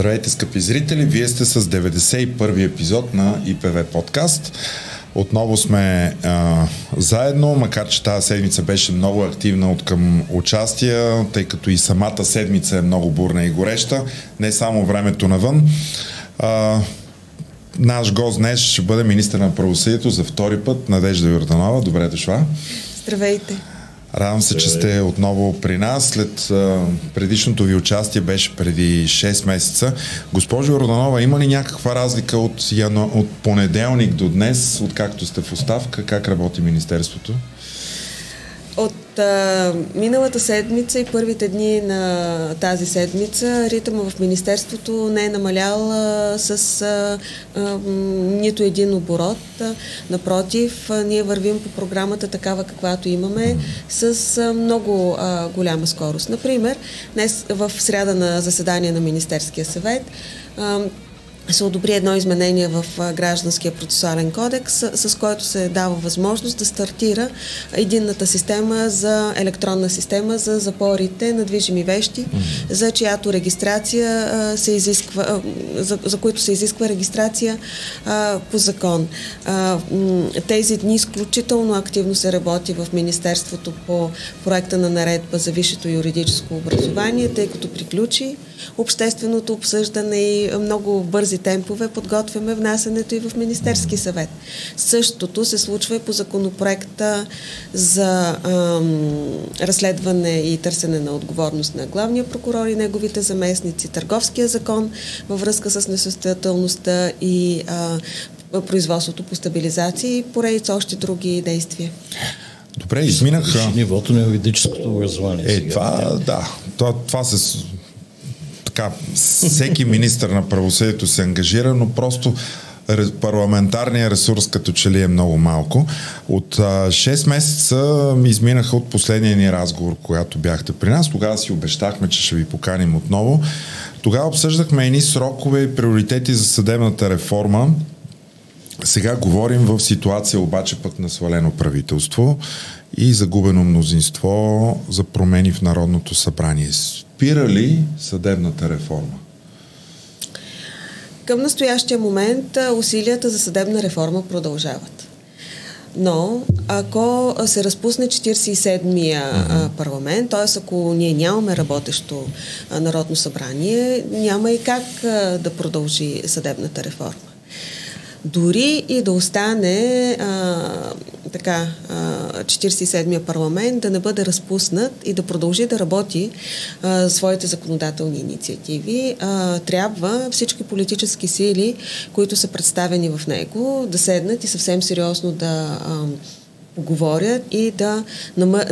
Здравейте, скъпи зрители! Вие сте с 91-и епизод на ИПВ подкаст. Отново сме а, заедно, макар че тази седмица беше много активна от към участия, тъй като и самата седмица е много бурна и гореща, не само времето навън. А, наш гост днес ще бъде министър на правосъдието за втори път, Надежда Юрданова. Добре дошла! Здравейте! Радвам се, че сте отново при нас. След а, предишното ви участие беше преди 6 месеца. Госпожо Роданова, има ли някаква разлика от, яно, от понеделник до днес, откакто сте в оставка? Как работи Министерството? От а, миналата седмица и първите дни на тази седмица ритъма в Министерството не е намалял а, с а, а, нито един оборот. А, напротив, а, ние вървим по програмата такава каквато имаме с а, много а, голяма скорост. Например, днес в сряда на заседание на Министерския съвет а, се одобри едно изменение в Гражданския процесуален кодекс, с, което се дава възможност да стартира единната система за електронна система за запорите на движими вещи, за чиято регистрация се изисква, за, за които се изисква регистрация по закон. Тези дни изключително активно се работи в Министерството по проекта на наредба за висшето юридическо образование, тъй като приключи общественото обсъждане и много бързи темпове подготвяме внасянето и в Министерски съвет. Същото се случва и по законопроекта за ам, разследване и търсене на отговорност на главния прокурор и неговите заместници, търговския закон във връзка с несъстоятелността и а, производството по стабилизация и поредица още други действия. Добре, изминаха. Нивото на юридическото образование. Е, сега. това, да. Това, това се така, всеки министр на правосъдието се ангажира, но просто парламентарния ресурс като че ли е много малко. От а, 6 месеца изминаха от последния ни разговор, когато бяхте при нас. Тогава си обещахме, че ще ви поканим отново. Тогава обсъждахме едни срокове и приоритети за съдебната реформа. Сега говорим в ситуация обаче пък на свалено правителство и загубено мнозинство за промени в Народното събрание. Спира ли съдебната реформа? Към настоящия момент усилията за съдебна реформа продължават. Но ако се разпусне 47-я uh-huh. парламент, т.е. ако ние нямаме работещо Народно събрание, няма и как да продължи съдебната реформа. Дори и да остане а, така, а, 47-я парламент да не бъде разпуснат и да продължи да работи а, своите законодателни инициативи, а, трябва всички политически сили, които са представени в него, да седнат и съвсем сериозно да а, поговорят и да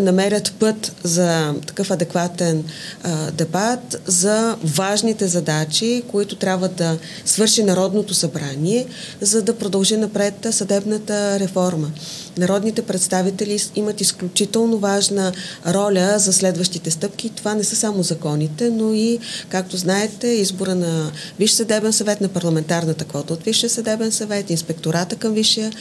намерят път за такъв адекватен а, дебат за важните задачи, които трябва да свърши Народното събрание, за да продължи напред съдебната реформа. Народните представители имат изключително важна роля за следващите стъпки. Това не са само законите, но и, както знаете, избора на Висш съдебен съвет, на парламентарната квота от Висшия съдебен съвет, инспектората към Висшия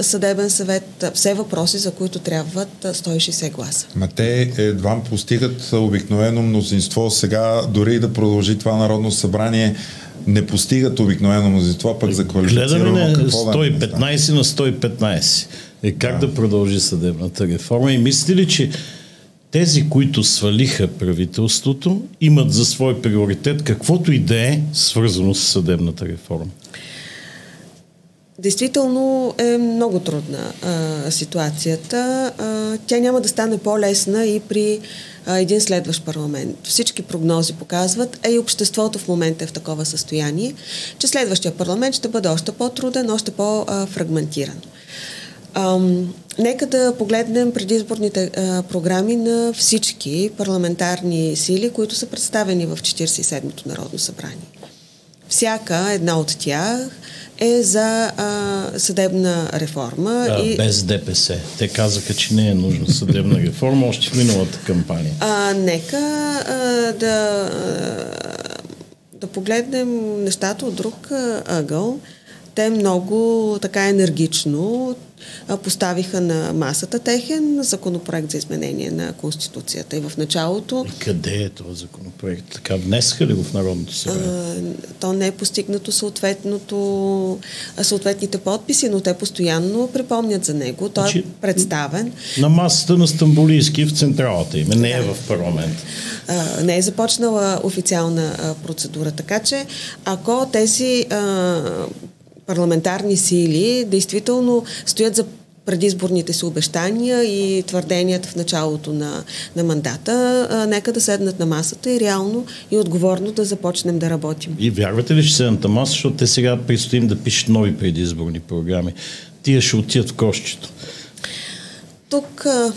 съдебен съвет, все въпроси, за които трябват 160 гласа. Ма те едва постигат обикновено мнозинство сега, дори да продължи това Народно събрание, не постигат обикновено мнозинство, пък за квалифицирано. Гледаме не 115 на 115. Е как да. да продължи съдебната реформа? И мислите ли, че тези, които свалиха правителството, имат за свой приоритет каквото и да е свързано с съдебната реформа? Действително е много трудна а, ситуацията. А, тя няма да стане по-лесна и при един следващ парламент. Всички прогнози показват, а и обществото в момента е в такова състояние, че следващия парламент ще бъде още по-труден, още по-фрагментиран. Ам, нека да погледнем предизборните а, програми на всички парламентарни сили, които са представени в 47-то Народно събрание. Всяка една от тях е за а, съдебна реформа. Да, и... Без ДПС. Те казаха, че не е нужна съдебна реформа още в миналата кампания. А, нека а, да, а, да погледнем нещата от друг ъгъл. те много така енергично поставиха на масата техен законопроект за изменение на Конституцията. И в началото... И къде е този законопроект? Така внесха ли го в Народното събрание? То не е постигнато съответното, съответните подписи, но те постоянно припомнят за него. Той е значи, е представен. На масата на Стамбулийски в централата им, не е да. е в парламент. А, не е започнала официална процедура. Така че, ако тези а, парламентарни сили действително стоят за предизборните си обещания и твърденията в началото на, на мандата, а, нека да седнат на масата и реално и отговорно да започнем да работим. И вярвате ли, че седнат на маса, защото те сега предстоим да пишат нови предизборни програми? Тия ще отидат в кощето. Тук а,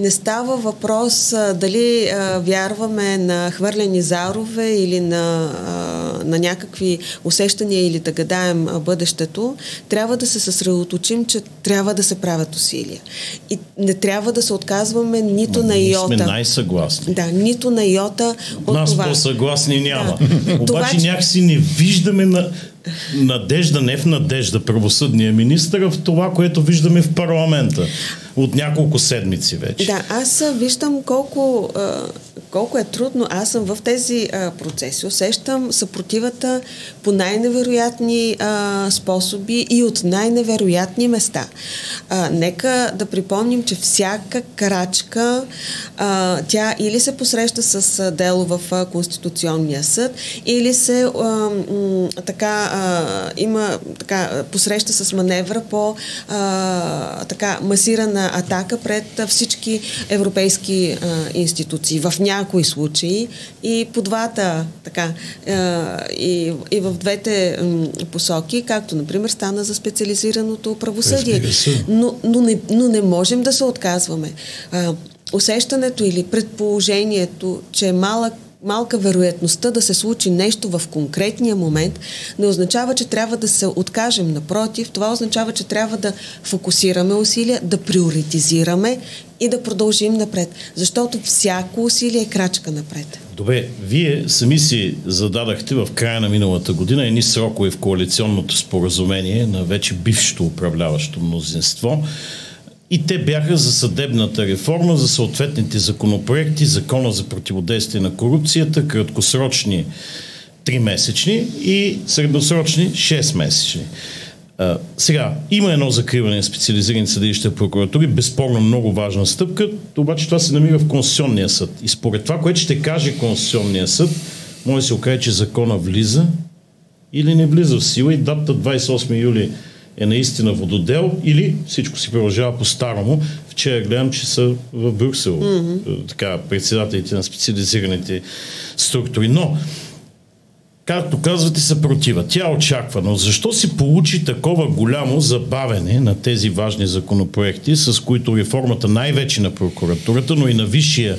не става въпрос а, дали а, вярваме на хвърлени зарове или на, а, на някакви усещания или да гадаем а, бъдещето. Трябва да се съсредоточим, че трябва да се правят усилия. И не трябва да се отказваме нито Но, на. Ние сме най-съгласни. Да, нито на йота от Нас това. по-съгласни няма. Да. Обаче това, някакси не виждаме на надежда, не в надежда правосъдния министр, а в това, което виждаме в парламента от няколко седмици вече. Да, аз виждам колко, колко е трудно. Аз съм в тези процеси. Усещам съпротивата по най-невероятни способи и от най-невероятни места. нека да припомним, че всяка крачка тя или се посреща с дело в Конституционния съд, или се така има така посреща с маневра по така масирана атака пред всички европейски а, институции. В някои случаи и по двата, така, и, и в двете посоки, както, например, стана за специализираното правосъдие. Но, но, не, но не можем да се отказваме. Усещането или предположението, че малък малка вероятността да се случи нещо в конкретния момент, не означава, че трябва да се откажем. Напротив, това означава, че трябва да фокусираме усилия, да приоритизираме и да продължим напред. Защото всяко усилие е крачка напред. Добре, вие сами си зададахте в края на миналата година едни срокове в коалиционното споразумение на вече бившето управляващо мнозинство. И те бяха за съдебната реформа, за съответните законопроекти, закона за противодействие на корупцията, краткосрочни 3-месечни и средносрочни 6-месечни. А, сега, има едно закриване на специализирани съдилища прокуратури, безспорно много важна стъпка, обаче това се намира в Конституционния съд. И според това, което ще каже Конституционния съд, може да се окаже, че закона влиза или не влиза в сила и дата 28 юли е наистина вододел или всичко си продължава по-старому. Вчера гледам, че са в Брюксел mm-hmm. така, председателите на специализираните структури. Но, както казвате, съпротива. Тя очаква, но защо се получи такова голямо забавене на тези важни законопроекти, с които реформата най-вече на прокуратурата, но и на Висшия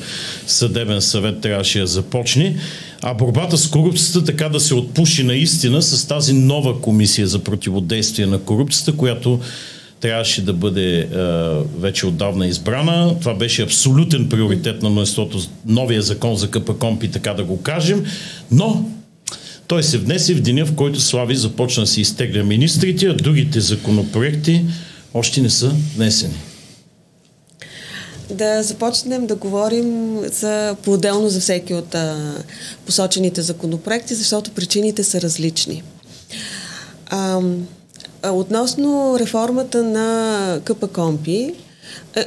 съдебен съвет трябваше да започне? А борбата с корупцията така да се отпуши наистина с тази нова комисия за противодействие на корупцията, която трябваше да бъде е, вече отдавна избрана. Това беше абсолютен приоритет на множеството, новия закон за КПКОМПИ, така да го кажем. Но той се внесе в деня, в който Слави започна да се изтегля министрите, а другите законопроекти още не са внесени да започнем да говорим за, по-отделно за всеки от а, посочените законопроекти, защото причините са различни. А, относно реформата на КПКОМПИ,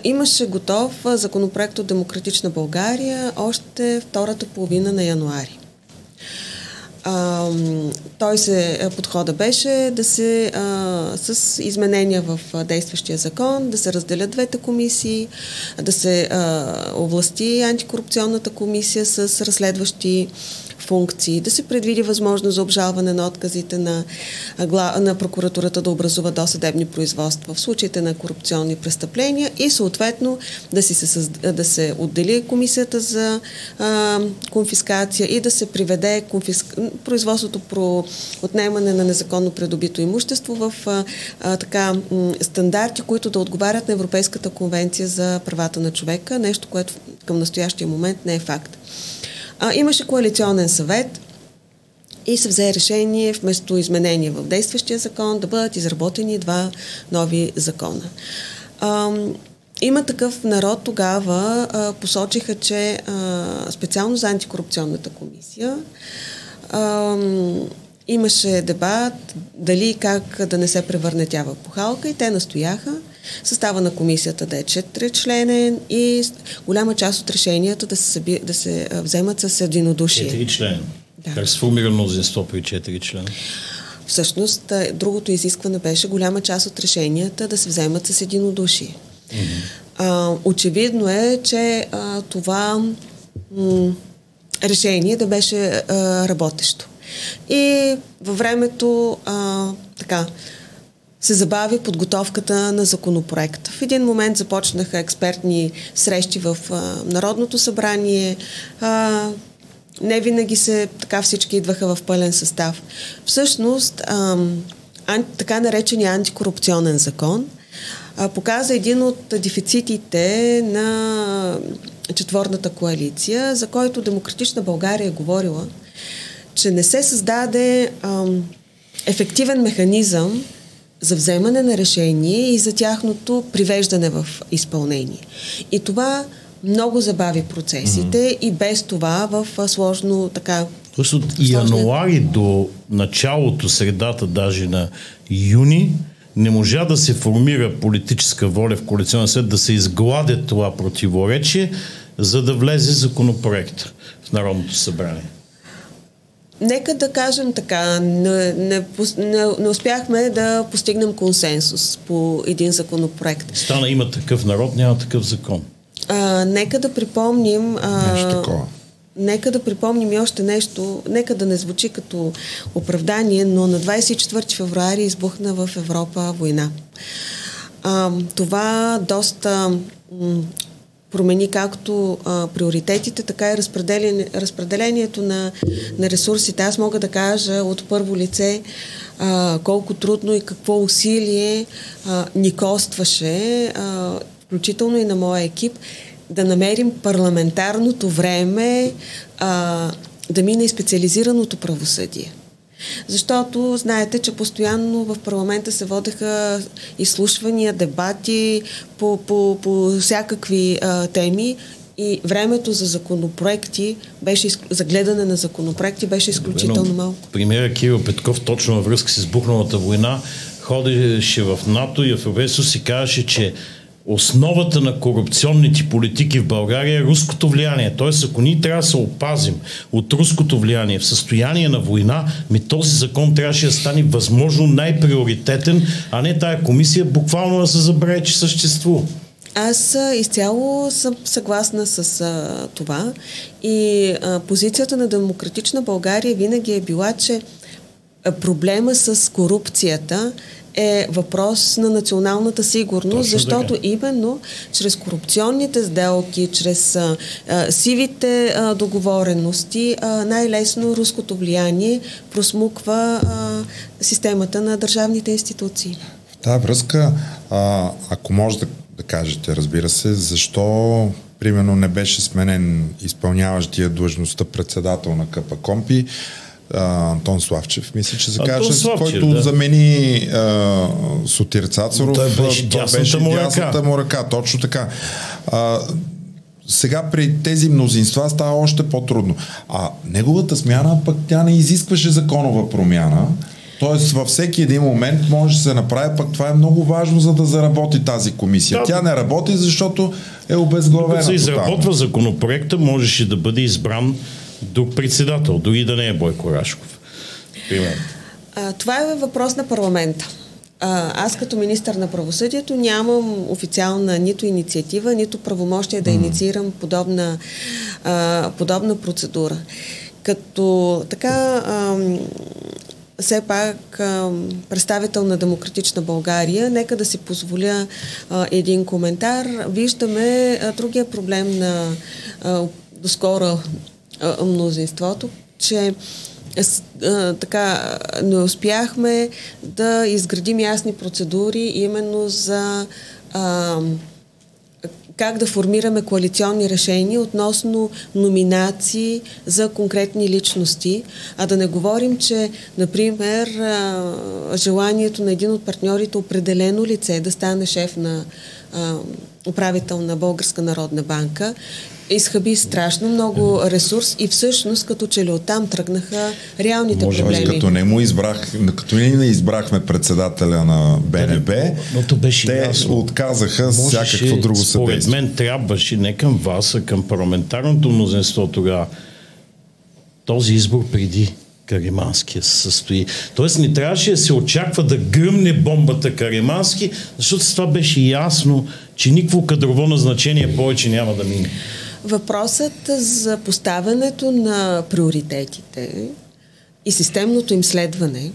имаше готов законопроект от Демократична България още втората половина на януари. А, той се, подхода беше да се, а, с изменения в действащия закон, да се разделят двете комисии, да се а, овласти антикорупционната комисия с разследващи функции, да се предвиди възможност за обжалване на отказите на, на прокуратурата да образува досъдебни производства в случаите на корупционни престъпления и съответно да, си се, да се отдели комисията за а, конфискация и да се приведе конфиск... производството про отнемане на незаконно придобито имущество в а, а, така стандарти, които да отговарят на Европейската конвенция за правата на човека, нещо, което към настоящия момент не е факт. А, имаше коалиционен съвет, и се взе решение вместо изменение в действащия закон да бъдат изработени два нови закона. Има такъв народ тогава а, посочиха, че а, специално за антикорупционната комисия а, имаше дебат дали как да не се превърне тя в похалка и те настояха състава на комисията да е четиричленен и голяма част от решенията да се, съби, да се вземат с единодушие. Четири член. Да. Как сформира мнозинство при четири члена? Всъщност, другото изискване беше голяма част от решенията да се вземат с единодушие. А, очевидно е, че а, това м- решение да беше а, работещо. И във времето а, така се забави подготовката на законопроекта. В един момент започнаха експертни срещи в а, Народното събрание. А, не винаги се така всички идваха в пълен състав. Всъщност, а, ан, така наречения антикорупционен закон – а, показа един от дефицитите на четворната коалиция, за който Демократична България е говорила, че не се създаде а, ефективен механизъм за вземане на решение и за тяхното привеждане в изпълнение. И това много забави процесите mm-hmm. и без това в сложно така. Тоест от януари до началото, средата даже на юни, не можа да се формира политическа воля в коалиционен съд да се изгладе това противоречие, за да влезе законопроект в Народното събрание. Нека да кажем така, не, не, не, не успяхме да постигнем консенсус по един законопроект. Стана има такъв народ, няма такъв закон. А, нека да припомним... А, Нещо такова. Нека да припомним и още нещо, нека да не звучи като оправдание, но на 24 февруари избухна в Европа война. А, това доста м- промени както а, приоритетите, така и разпределение, разпределението на, на ресурсите. Аз мога да кажа от първо лице а, колко трудно и какво усилие а, ни костваше, а, включително и на моя екип, да намерим парламентарното време а, да мине специализираното правосъдие. Защото знаете, че постоянно в парламента се водеха изслушвания, дебати по, по, по всякакви а, теми и времето за законопроекти беше, за гледане на законопроекти беше изключително малко. Премьера Кирил Петков точно във връзка с избухналата война ходеше в НАТО и в Европейство си казваше, че основата на корупционните политики в България е руското влияние. Тоест, ако ние трябва да се опазим от руското влияние в състояние на война, ми този закон трябваше да стане възможно най-приоритетен, а не тая комисия буквално да се забравя, че съществува. Аз изцяло съм съгласна с а, това и а, позицията на Демократична България винаги е била, че проблема с корупцията е въпрос на националната сигурност, Точно защото така. именно чрез корупционните сделки, чрез а, а, сивите а, договорености, а, най-лесно руското влияние просмуква а, системата на държавните институции. В тази връзка, а, ако може да, да кажете, разбира се, защо примерно не беше сменен изпълняващия длъжността председател на КПКОМПИ, Антон Славчев, мисля, че се каже, който да. замени а, Сотир Цацаров. Той беше дясната, беше му, дясната му ръка. Точно така. А, сега при тези мнозинства става още по-трудно. А неговата смяна пък тя не изискваше законова промяна. Тоест във всеки един момент може да се направи, пък това е много важно, за да заработи тази комисия. Да. Тя не работи, защото е обезглавена. Когато се изработва законопроекта, можеше да бъде избран друг председател, дори да не е Бойко Рашков. Примерно. А, това е въпрос на парламента. А, аз като министър на правосъдието нямам официална нито инициатива, нито правомощие да инициирам подобна, а, подобна процедура. Като така а, все пак представител на Демократична България, нека да си позволя един коментар. Виждаме другия проблем на доскоро а, мнозинството, че а, така не успяхме да изградим ясни процедури именно за а, как да формираме коалиционни решения относно номинации за конкретни личности, а да не говорим, че, например, желанието на един от партньорите определено лице да стане шеф на управител на Българска народна банка изхъби страшно много ресурс и всъщност като че ли оттам тръгнаха реалните Може проблеми. Като не му избрах, като не избрахме председателя на БНБ, но то беше те ясно. отказаха с всякакво друго съдействие. Според мен трябваше не към вас, а към парламентарното мнозинство тогава този избор преди Кариманския се състои. Тоест не трябваше да се очаква да гръмне бомбата Каримански, защото с това беше ясно, че никакво кадрово назначение повече няма да мине. Въпросът за поставянето на приоритетите и системното им следване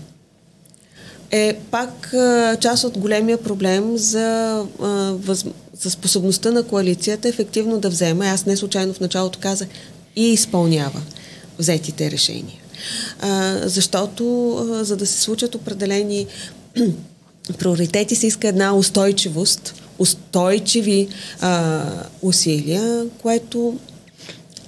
е пак част от големия проблем за, за способността на коалицията ефективно да взема, аз не случайно в началото казах, и изпълнява взетите решения. Защото за да се случат определени приоритети се иска една устойчивост устойчиви а, усилия, което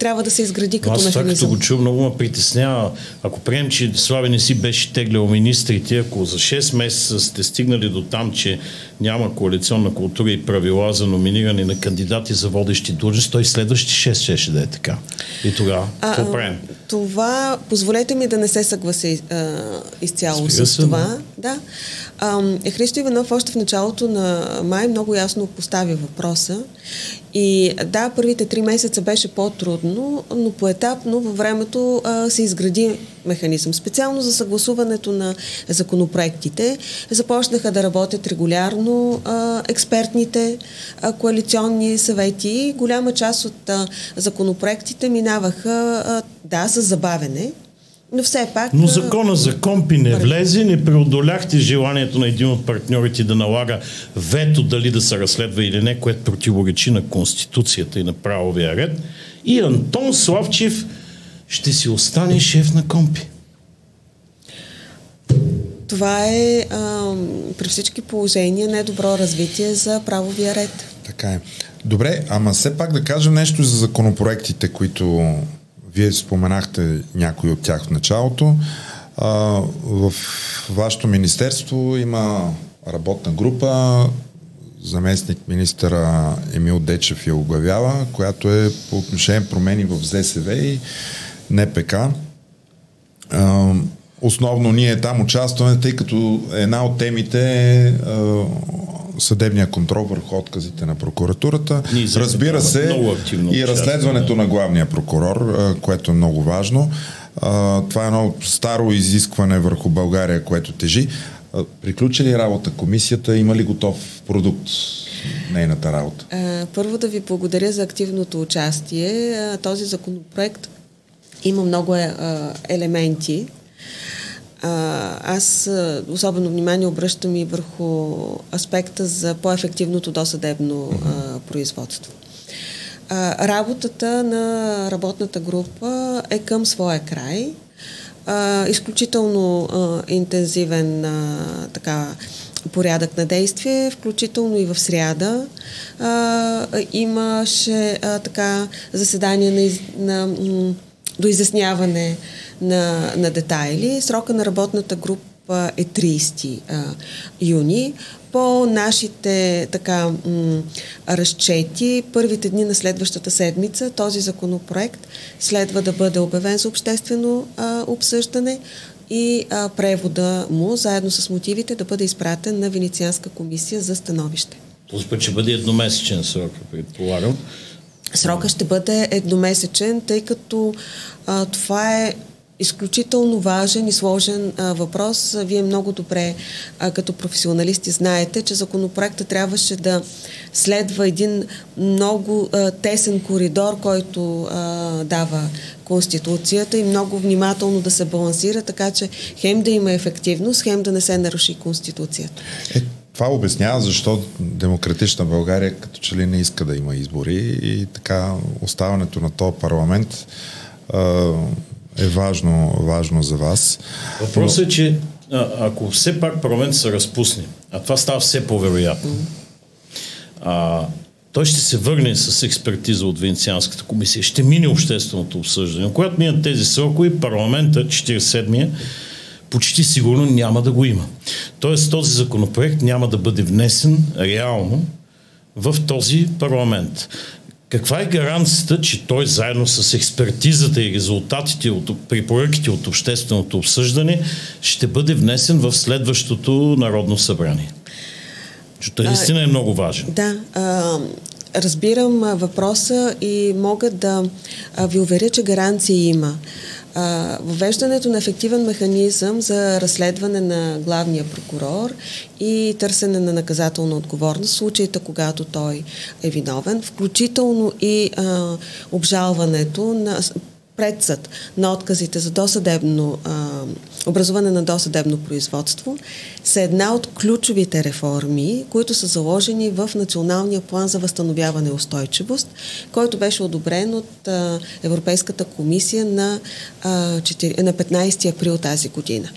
трябва да се изгради като Аз механизъм. Аз това като го чу, много ме притеснява. Ако прием, че Слави не си беше теглял министрите, ако за 6 месеца сте стигнали до там, че няма коалиционна култура и правила за номиниране на кандидати за водещи длъжности, той следващи 6 ще да е така. И тогава, какво правим? Това, позволете ми да не се съгласи а, изцяло Спира с това. Да. Христо Иванов още в началото на май много ясно постави въпроса. И да, първите три месеца беше по-трудно, но поетапно във времето а, се изгради механизъм. Специално за съгласуването на законопроектите започнаха да работят регулярно а, експертните а, коалиционни съвети. Голяма част от а, законопроектите минаваха, а, да, с забавене, но все пак... Но закона за компи не влезе, не преодоляхте желанието на един от партньорите да налага вето дали да се разследва или не, което противоречи на Конституцията и на правовия ред. И Антон Славчев ще си остане шеф на компи. Това е а, при всички положения недобро развитие за правовия ред. Така е. Добре, ама все пак да кажем нещо за законопроектите, които вие споменахте някои от тях в началото. А, в вашето министерство има работна група, заместник министъра Емил Дечев я оглавява, която е по отношение промени в ЗСВ и НПК. А, основно ние там участваме, тъй като една от темите е съдебния контрол върху отказите на прокуратурата. Разбира се, и разследването на главния прокурор, което е много важно. Това е едно старо изискване върху България, което тежи. Приключи ли работа комисията? Има ли готов продукт? нейната работа? Първо да ви благодаря за активното участие. Този законопроект има много елементи, а, аз особено внимание обръщам и върху аспекта за по-ефективното досъдебно а, производство. А, работата на работната група е към своя край. А, изключително а, интензивен а, така, порядък на действие, включително и в сряда. А, имаше а, така заседание на, на, на до изясняване на, на детайли. Срока на работната група е 30 а, юни. По нашите така м- разчети, първите дни на следващата седмица този законопроект следва да бъде обявен за обществено а, обсъждане и а, превода му, заедно с мотивите, да бъде изпратен на Венецианска комисия за становище. Този път ще бъде едномесечен срок, предполагам. Срока ще бъде едномесечен, тъй като а, това е изключително важен и сложен а, въпрос. Вие много добре а, като професионалисти знаете, че законопроекта трябваше да следва един много а, тесен коридор, който а, дава Конституцията и много внимателно да се балансира, така че хем да има ефективност, хем да не се наруши Конституцията. Е, това обяснява защо демократична България като че ли не иска да има избори и така оставането на този парламент а, е важно, важно за вас. Въпросът е, че а, ако все пак парламент се разпусне, а това става все по-вероятно, а, той ще се върне с експертиза от Венецианската комисия, ще мине общественото обсъждане. Когато минат тези срокове, парламента, 47-я, почти сигурно няма да го има. Тоест този законопроект няма да бъде внесен реално в този парламент. Каква е гаранцията, че той заедно с експертизата и резултатите от препоръките от общественото обсъждане ще бъде внесен в следващото Народно събрание? Защото наистина е много важен. Да. А, разбирам въпроса и мога да ви уверя, че гаранции има. Въвеждането на ефективен механизъм за разследване на главния прокурор и търсене на наказателна отговорност в случаите, когато той е виновен, включително и а, обжалването на пред на отказите за досъдебно, а, образуване на досъдебно производство са една от ключовите реформи, които са заложени в Националния план за възстановяване и устойчивост, който беше одобрен от а, Европейската комисия на, а, 4, на 15 април тази година.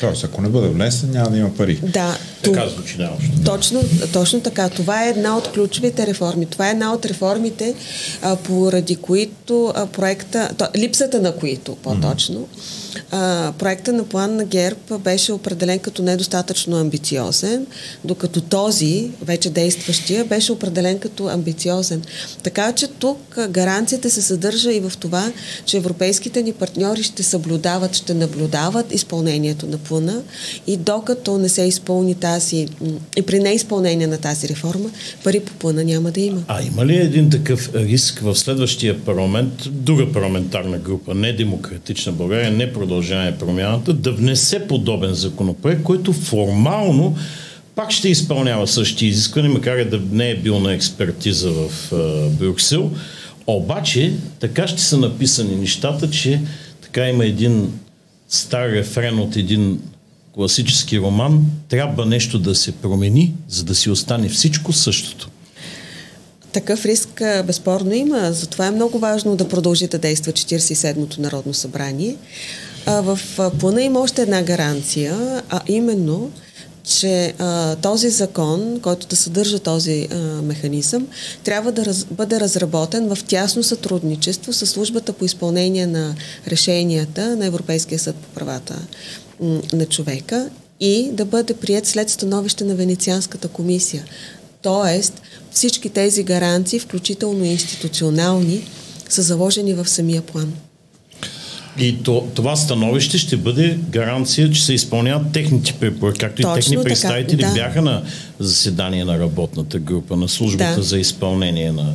Тоест, ако не бъде внесен, няма да има пари. Да. Така звучи Точно, точно така. Това е една от ключовите реформи. Това е една от реформите, а, поради които а, проекта, то, липсата на които, по-точно, mm-hmm а, проекта на план на ГЕРБ беше определен като недостатъчно амбициозен, докато този, вече действащия, беше определен като амбициозен. Така че тук гаранцията се съдържа и в това, че европейските ни партньори ще съблюдават, ще наблюдават изпълнението на плана и докато не се изпълни тази и при неизпълнение на тази реформа, пари по плана няма да има. А има ли един такъв риск в следващия парламент, друга парламентарна група, не демократична България, не продължаване промяната, да внесе подобен законопроект, който формално пак ще изпълнява същите изисквания, макар и да не е бил на експертиза в Брюксел. Обаче, така ще са написани нещата, че така има един стар рефрен от един класически роман, трябва нещо да се промени, за да си остане всичко същото. Такъв риск безспорно има, затова е много важно да продължи да действа 47-то Народно събрание. А, в плана има още една гаранция, а именно, че а, този закон, който да съдържа този а, механизъм, трябва да раз, бъде разработен в тясно сътрудничество с службата по изпълнение на решенията на Европейския съд по правата на човека и да бъде прият след становище на Венецианската комисия. Тоест, всички тези гаранции, включително институционални, са заложени в самия план. И то, това становище ще бъде гаранция, че се изпълняват техните препоръки, както Точно и техни представители да. бяха на заседание на работната група, на службата да. за изпълнение на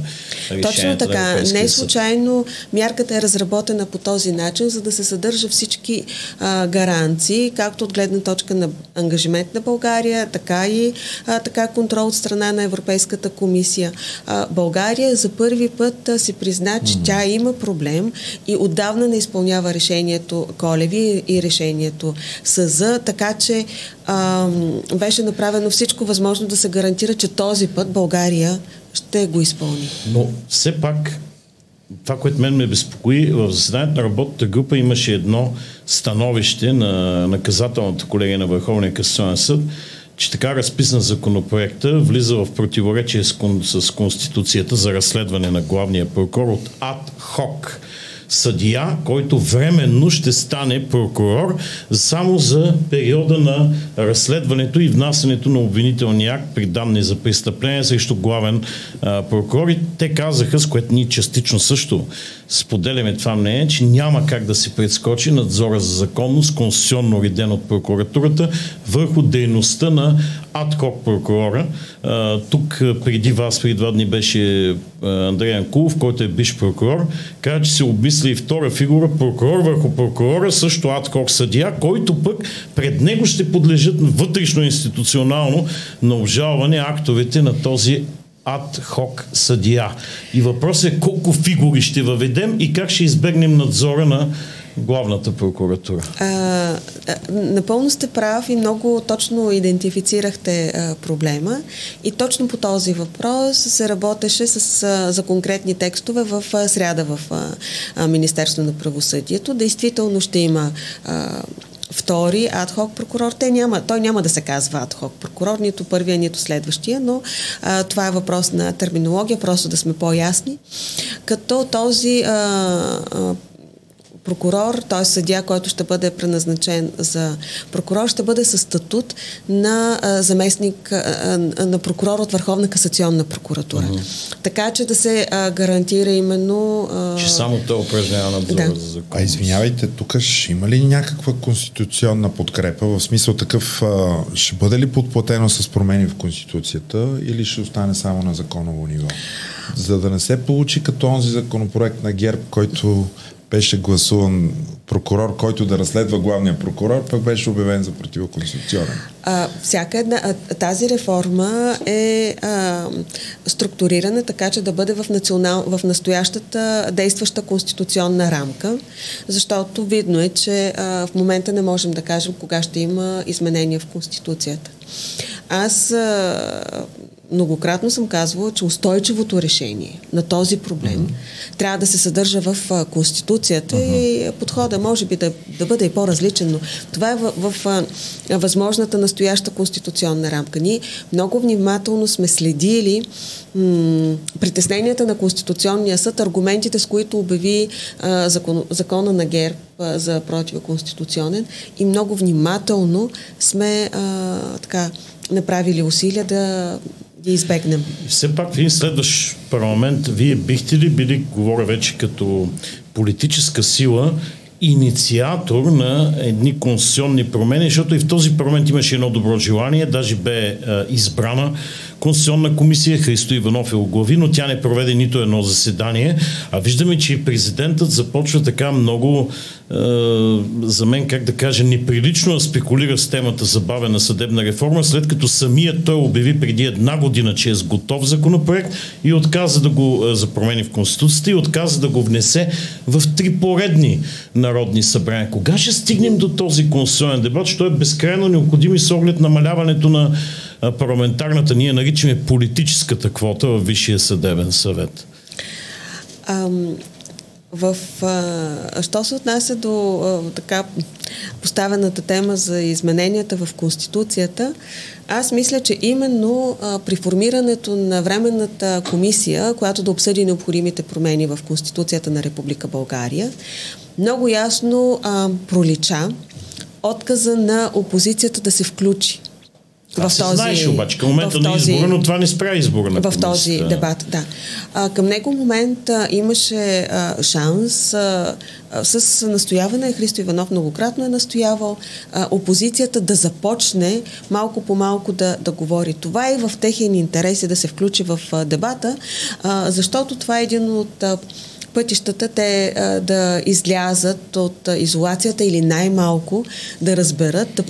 Точно така. Не е случайно мярката е разработена по този начин, за да се съдържа всички а, гаранции, както от гледна точка на ангажимент на България, така и а, така контрол от страна на Европейската комисия. А, България за първи път а, си призна, че mm. тя има проблем и отдавна не изпълнява решението Колеви и решението СъЗ, така че а, беше направено всичко възможно да се гарантира, че този път България ще го изпълни. Но все пак това, което мен ме безпокои, в заседанието на работната група имаше едно становище на наказателната колегия на Върховния касационен съд, че така разписан законопроекта влиза в противоречие с, с Конституцията за разследване на главния прокурор от ад хок съдия, който временно ще стане прокурор само за периода на разследването и внасянето на обвинителния акт при данни за престъпление срещу главен а, прокурор. И те казаха, с което ние частично също споделяме това мнение, че няма как да се предскочи надзора за законност, конституционно уреден от прокуратурата, върху дейността на адхок прокурора. А, тук преди вас, преди два дни беше Андрей Анкулов, който е биш прокурор, каза, че се обмисли и втора фигура, прокурор върху прокурора, също адхок съдия, който пък пред него ще подлежат вътрешно институционално на обжалване актовете на този ад-хок съдия. И въпросът е колко фигури ще въведем и как ще избегнем надзора на главната прокуратура? А, напълно сте прав и много точно идентифицирахте а, проблема. И точно по този въпрос се работеше с, а, за конкретни текстове в а, сряда в а, Министерство на правосъдието. Действително ще има а, втори адхок прокурор. Те няма, той няма да се казва адхок прокурор, нито първия, нито следващия, но а, това е въпрос на терминология, просто да сме по-ясни. Като този а, а, прокурор, т.е. съдия, който ще бъде преназначен за прокурор, ще бъде със статут на а, заместник а, на прокурор от Върховна касационна прокуратура. Uh-huh. Така че да се а, гарантира именно... А... Че само той упражнява надзора да. за закон. А извинявайте, тук ще има ли някаква конституционна подкрепа? В смисъл такъв, а, ще бъде ли подплатено с промени в Конституцията или ще остане само на законово ниво? За да не се получи като онзи законопроект на ГЕРБ, който беше гласуван прокурор, който да разследва главния прокурор, пък беше обявен за противоконституционен. А, всяка една, тази реформа е а, структурирана така, че да бъде в, национал, в настоящата действаща конституционна рамка, защото видно е, че а, в момента не можем да кажем кога ще има изменения в Конституцията. Аз а, многократно съм казвала, че устойчивото решение на този проблем mm-hmm. трябва да се съдържа в Конституцията mm-hmm. и подхода може би да, да бъде и по-различен, но това е в, в, в възможната настояща конституционна рамка. Ние много внимателно сме следили м- притесненията на Конституционния съд, аргументите с които обяви а, закон, закона на ГЕРБ а, за противоконституционен и много внимателно сме а, така направили усилия да ги избегнем. Все пак в един следващ парламент, вие бихте ли били, говоря вече като политическа сила, инициатор на едни конституционни промени, защото и в този парламент имаше едно добро желание, даже бе е, избрана Конституционна комисия, Христо Иванов е оглави, но тя не проведе нито едно заседание. А виждаме, че и президентът започва така много, за мен, как да кажа, неприлично да спекулира с темата за бавена съдебна реформа, след като самият той обяви преди една година, че е с готов законопроект и отказа да го е, за промени в Конституцията и отказа да го внесе в три поредни народни събрания. Кога ще стигнем до този конституционен дебат, що е безкрайно необходим и с оглед намаляването на парламентарната, ние наричаме политическата квота в Висшия съдебен съвет? Ам, в, а, що се отнася до а, така поставената тема за измененията в Конституцията, аз мисля, че именно а, при формирането на Временната комисия, която да обсъди необходимите промени в Конституцията на Република България, много ясно а, пролича отказа на опозицията да се включи това в този, знаеш обаче към момента на избора, но това не спря избора на В този дебат, да. А, към него момент а, имаше а, шанс а, а, с настояване, Христо Иванов многократно е настоявал а, опозицията да започне малко по малко да, да говори. Това е в техен интерес и да се включи в а, дебата, а, защото това е един от а, пътищата те а, да излязат от а, изолацията или най-малко да разберат, да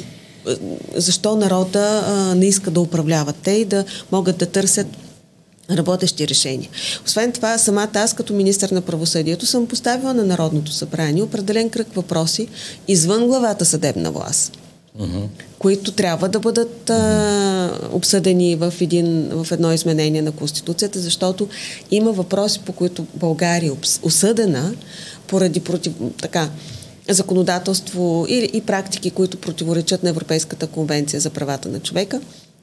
защо народа а, не иска да управляват те и да могат да търсят работещи решения. Освен това, самата аз като министър на правосъдието съм поставила на Народното събрание определен кръг въпроси извън главата съдебна власт, uh-huh. които трябва да бъдат а, обсъдени в, един, в едно изменение на Конституцията, защото има въпроси, по които България е осъдена поради против, така, законодателство и, и практики, които противоречат на Европейската конвенция за правата на човека,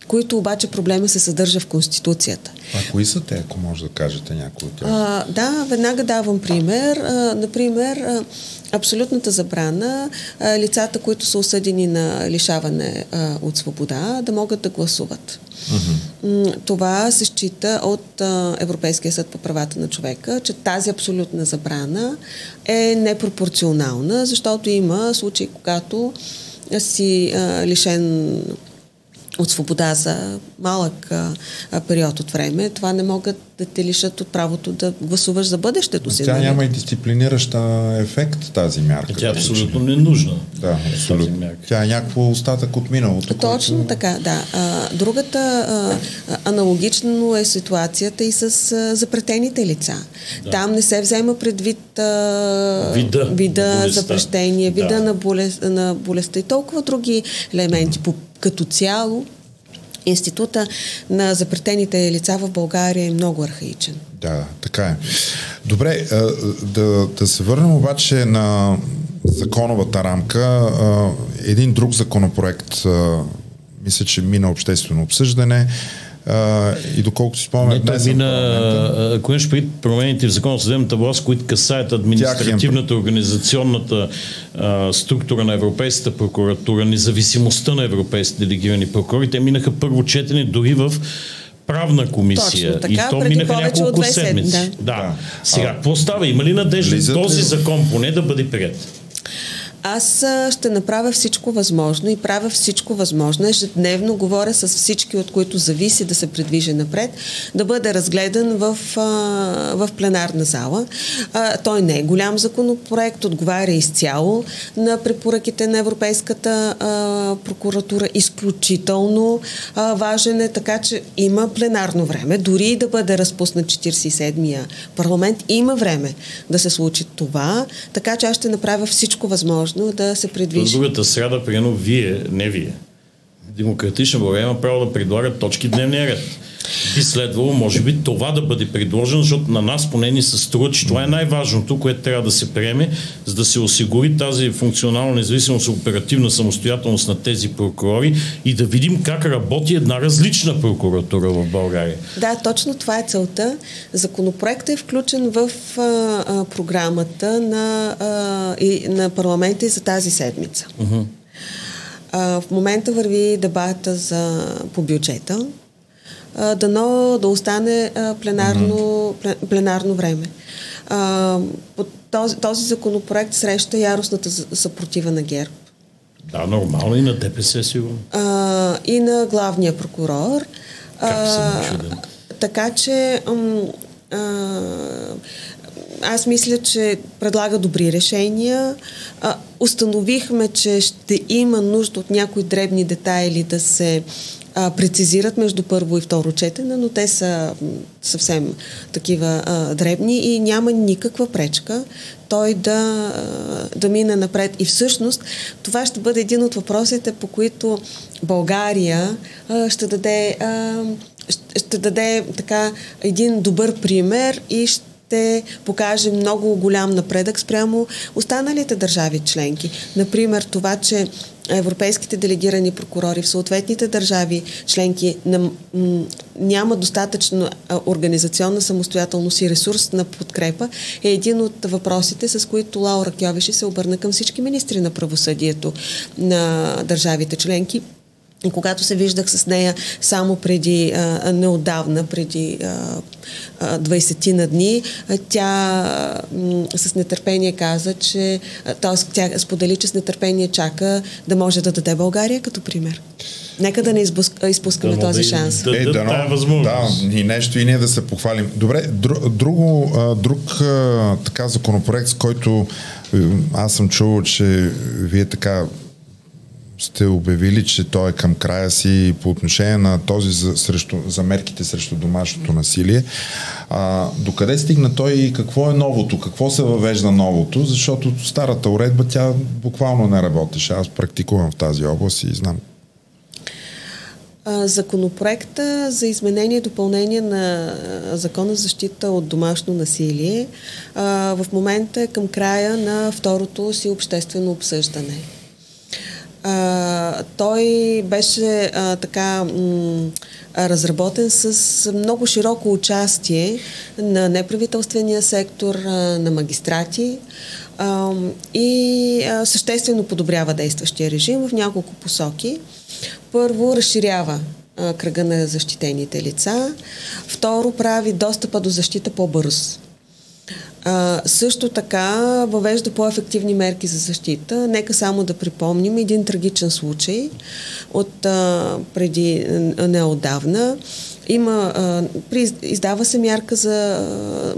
които обаче проблема се съдържа в Конституцията. А кои са те, ако може да кажете някои от тях? А, да, веднага давам пример. А, например, а, абсолютната забрана а, лицата, които са осъдени на лишаване а, от свобода, да могат да гласуват. Uh-huh. Това се счита от а, Европейския съд по правата на човека, че тази абсолютна забрана е непропорционална, защото има случаи, когато си а, лишен от свобода за малък а, период от време, това не могат да те лишат от правото да гласуваш за бъдещето си. Тя нали? няма и дисциплинираща ефект тази мярка. Тя е абсолютно ненужна. Да, абсолютно. Тя е някакво остатък от миналото. Точно който... така, да. А, другата а, аналогично е ситуацията и с а, запретените лица. Да. Там не се взема предвид а, вида, вида запрещение, вида да. на, болест, на болестта и толкова други елементи. По като цяло, Института на запретените лица в България е много архаичен. Да, така е. Добре, да, да се върнем обаче на законовата рамка. един друг законопроект, а, мисля, че мина обществено обсъждане, а, и доколкото си спомням, днес мина, ако имаш пред промените в закона за съдебната власт, които касаят административната, организационната а, структура на Европейската прокуратура, независимостта на европейските делегирани прокурори, те минаха първо четене дори в правна комисия. Точно, така, и то минаха няколко седмици. Да. да. Сега, какво става? Има ли надежда този закон поне да бъде прият? Аз ще направя всичко възможно и правя всичко възможно. Ежедневно говоря с всички, от които зависи да се предвижи напред, да бъде разгледан в, в пленарна зала. Той не е голям законопроект, отговаря изцяло на препоръките на Европейската прокуратура. Изключително важен е, така че има пленарно време. Дори да бъде разпуснат 47-я парламент, има време да се случи това, така че аз ще направя всичко възможно възможно да се предвижи. Другата среда, примерно, вие, не вие, Демократична България има право да предлага точки дневния ред. Би следвало, може би, това да бъде предложено, защото на нас поне ни се струва, че това е най-важното, което трябва да се приеме, за да се осигури тази функционална независимост, оперативна самостоятелност на тези прокурори и да видим как работи една различна прокуратура в България. Да, точно това е целта. Законопроектът е включен в а, а, програмата на, а, и, на парламента и за тази седмица. Uh-huh. А, в момента върви дебата за, по бюджета а, дано да остане а, пленарно, mm-hmm. пленарно време. А, този, този законопроект среща яростната съпротива на ГЕРБ. Да, нормално и на ДПС сигурно. А, и на главния прокурор. Как съм така че ам, а, аз мисля, че предлага добри решения. А, установихме, че ще има нужда от някои дребни детайли да се а, прецизират между първо и второ четене, но те са съвсем такива а, дребни и няма никаква пречка той да, да мине напред. И всъщност това ще бъде един от въпросите, по които България а, ще даде а, ще даде така един добър пример и ще ще покаже много голям напредък спрямо останалите държави членки. Например, това, че европейските делегирани прокурори в съответните държави членки няма достатъчно организационна самостоятелност и ресурс на подкрепа е един от въпросите, с които Лаура Кьовеши се обърна към всички министри на правосъдието на държавите членки и когато се виждах с нея само преди, а, неодавна, преди а, 20 на дни, а, тя м, с нетърпение каза, че, т.е. тя сподели, че с нетърпение чака да може да даде България като пример. Нека да не избуск, изпускаме да, този да, шанс. Да, е, да, да, да, и нещо и ние да се похвалим. Добре, друг, друго, друг така законопроект, с който аз съм чувал, че вие така сте обявили, че той е към края си по отношение на този за, срещу, за мерките срещу домашното насилие. А, докъде стигна той и какво е новото? Какво се въвежда новото? Защото старата уредба тя буквално не работеше. Аз практикувам в тази област и знам Законопроекта за изменение и допълнение на Закона за защита от домашно насилие в момента е към края на второто си обществено обсъждане. А, той беше а, така м- разработен с много широко участие на неправителствения сектор, а, на магистрати а, и а, съществено подобрява действащия режим в няколко посоки. Първо, разширява а, кръга на защитените лица. Второ, прави достъпа до защита по-бърз а, също така въвежда по-ефективни мерки за защита. Нека само да припомним един трагичен случай от а, преди неодавна. Има, издава се мярка за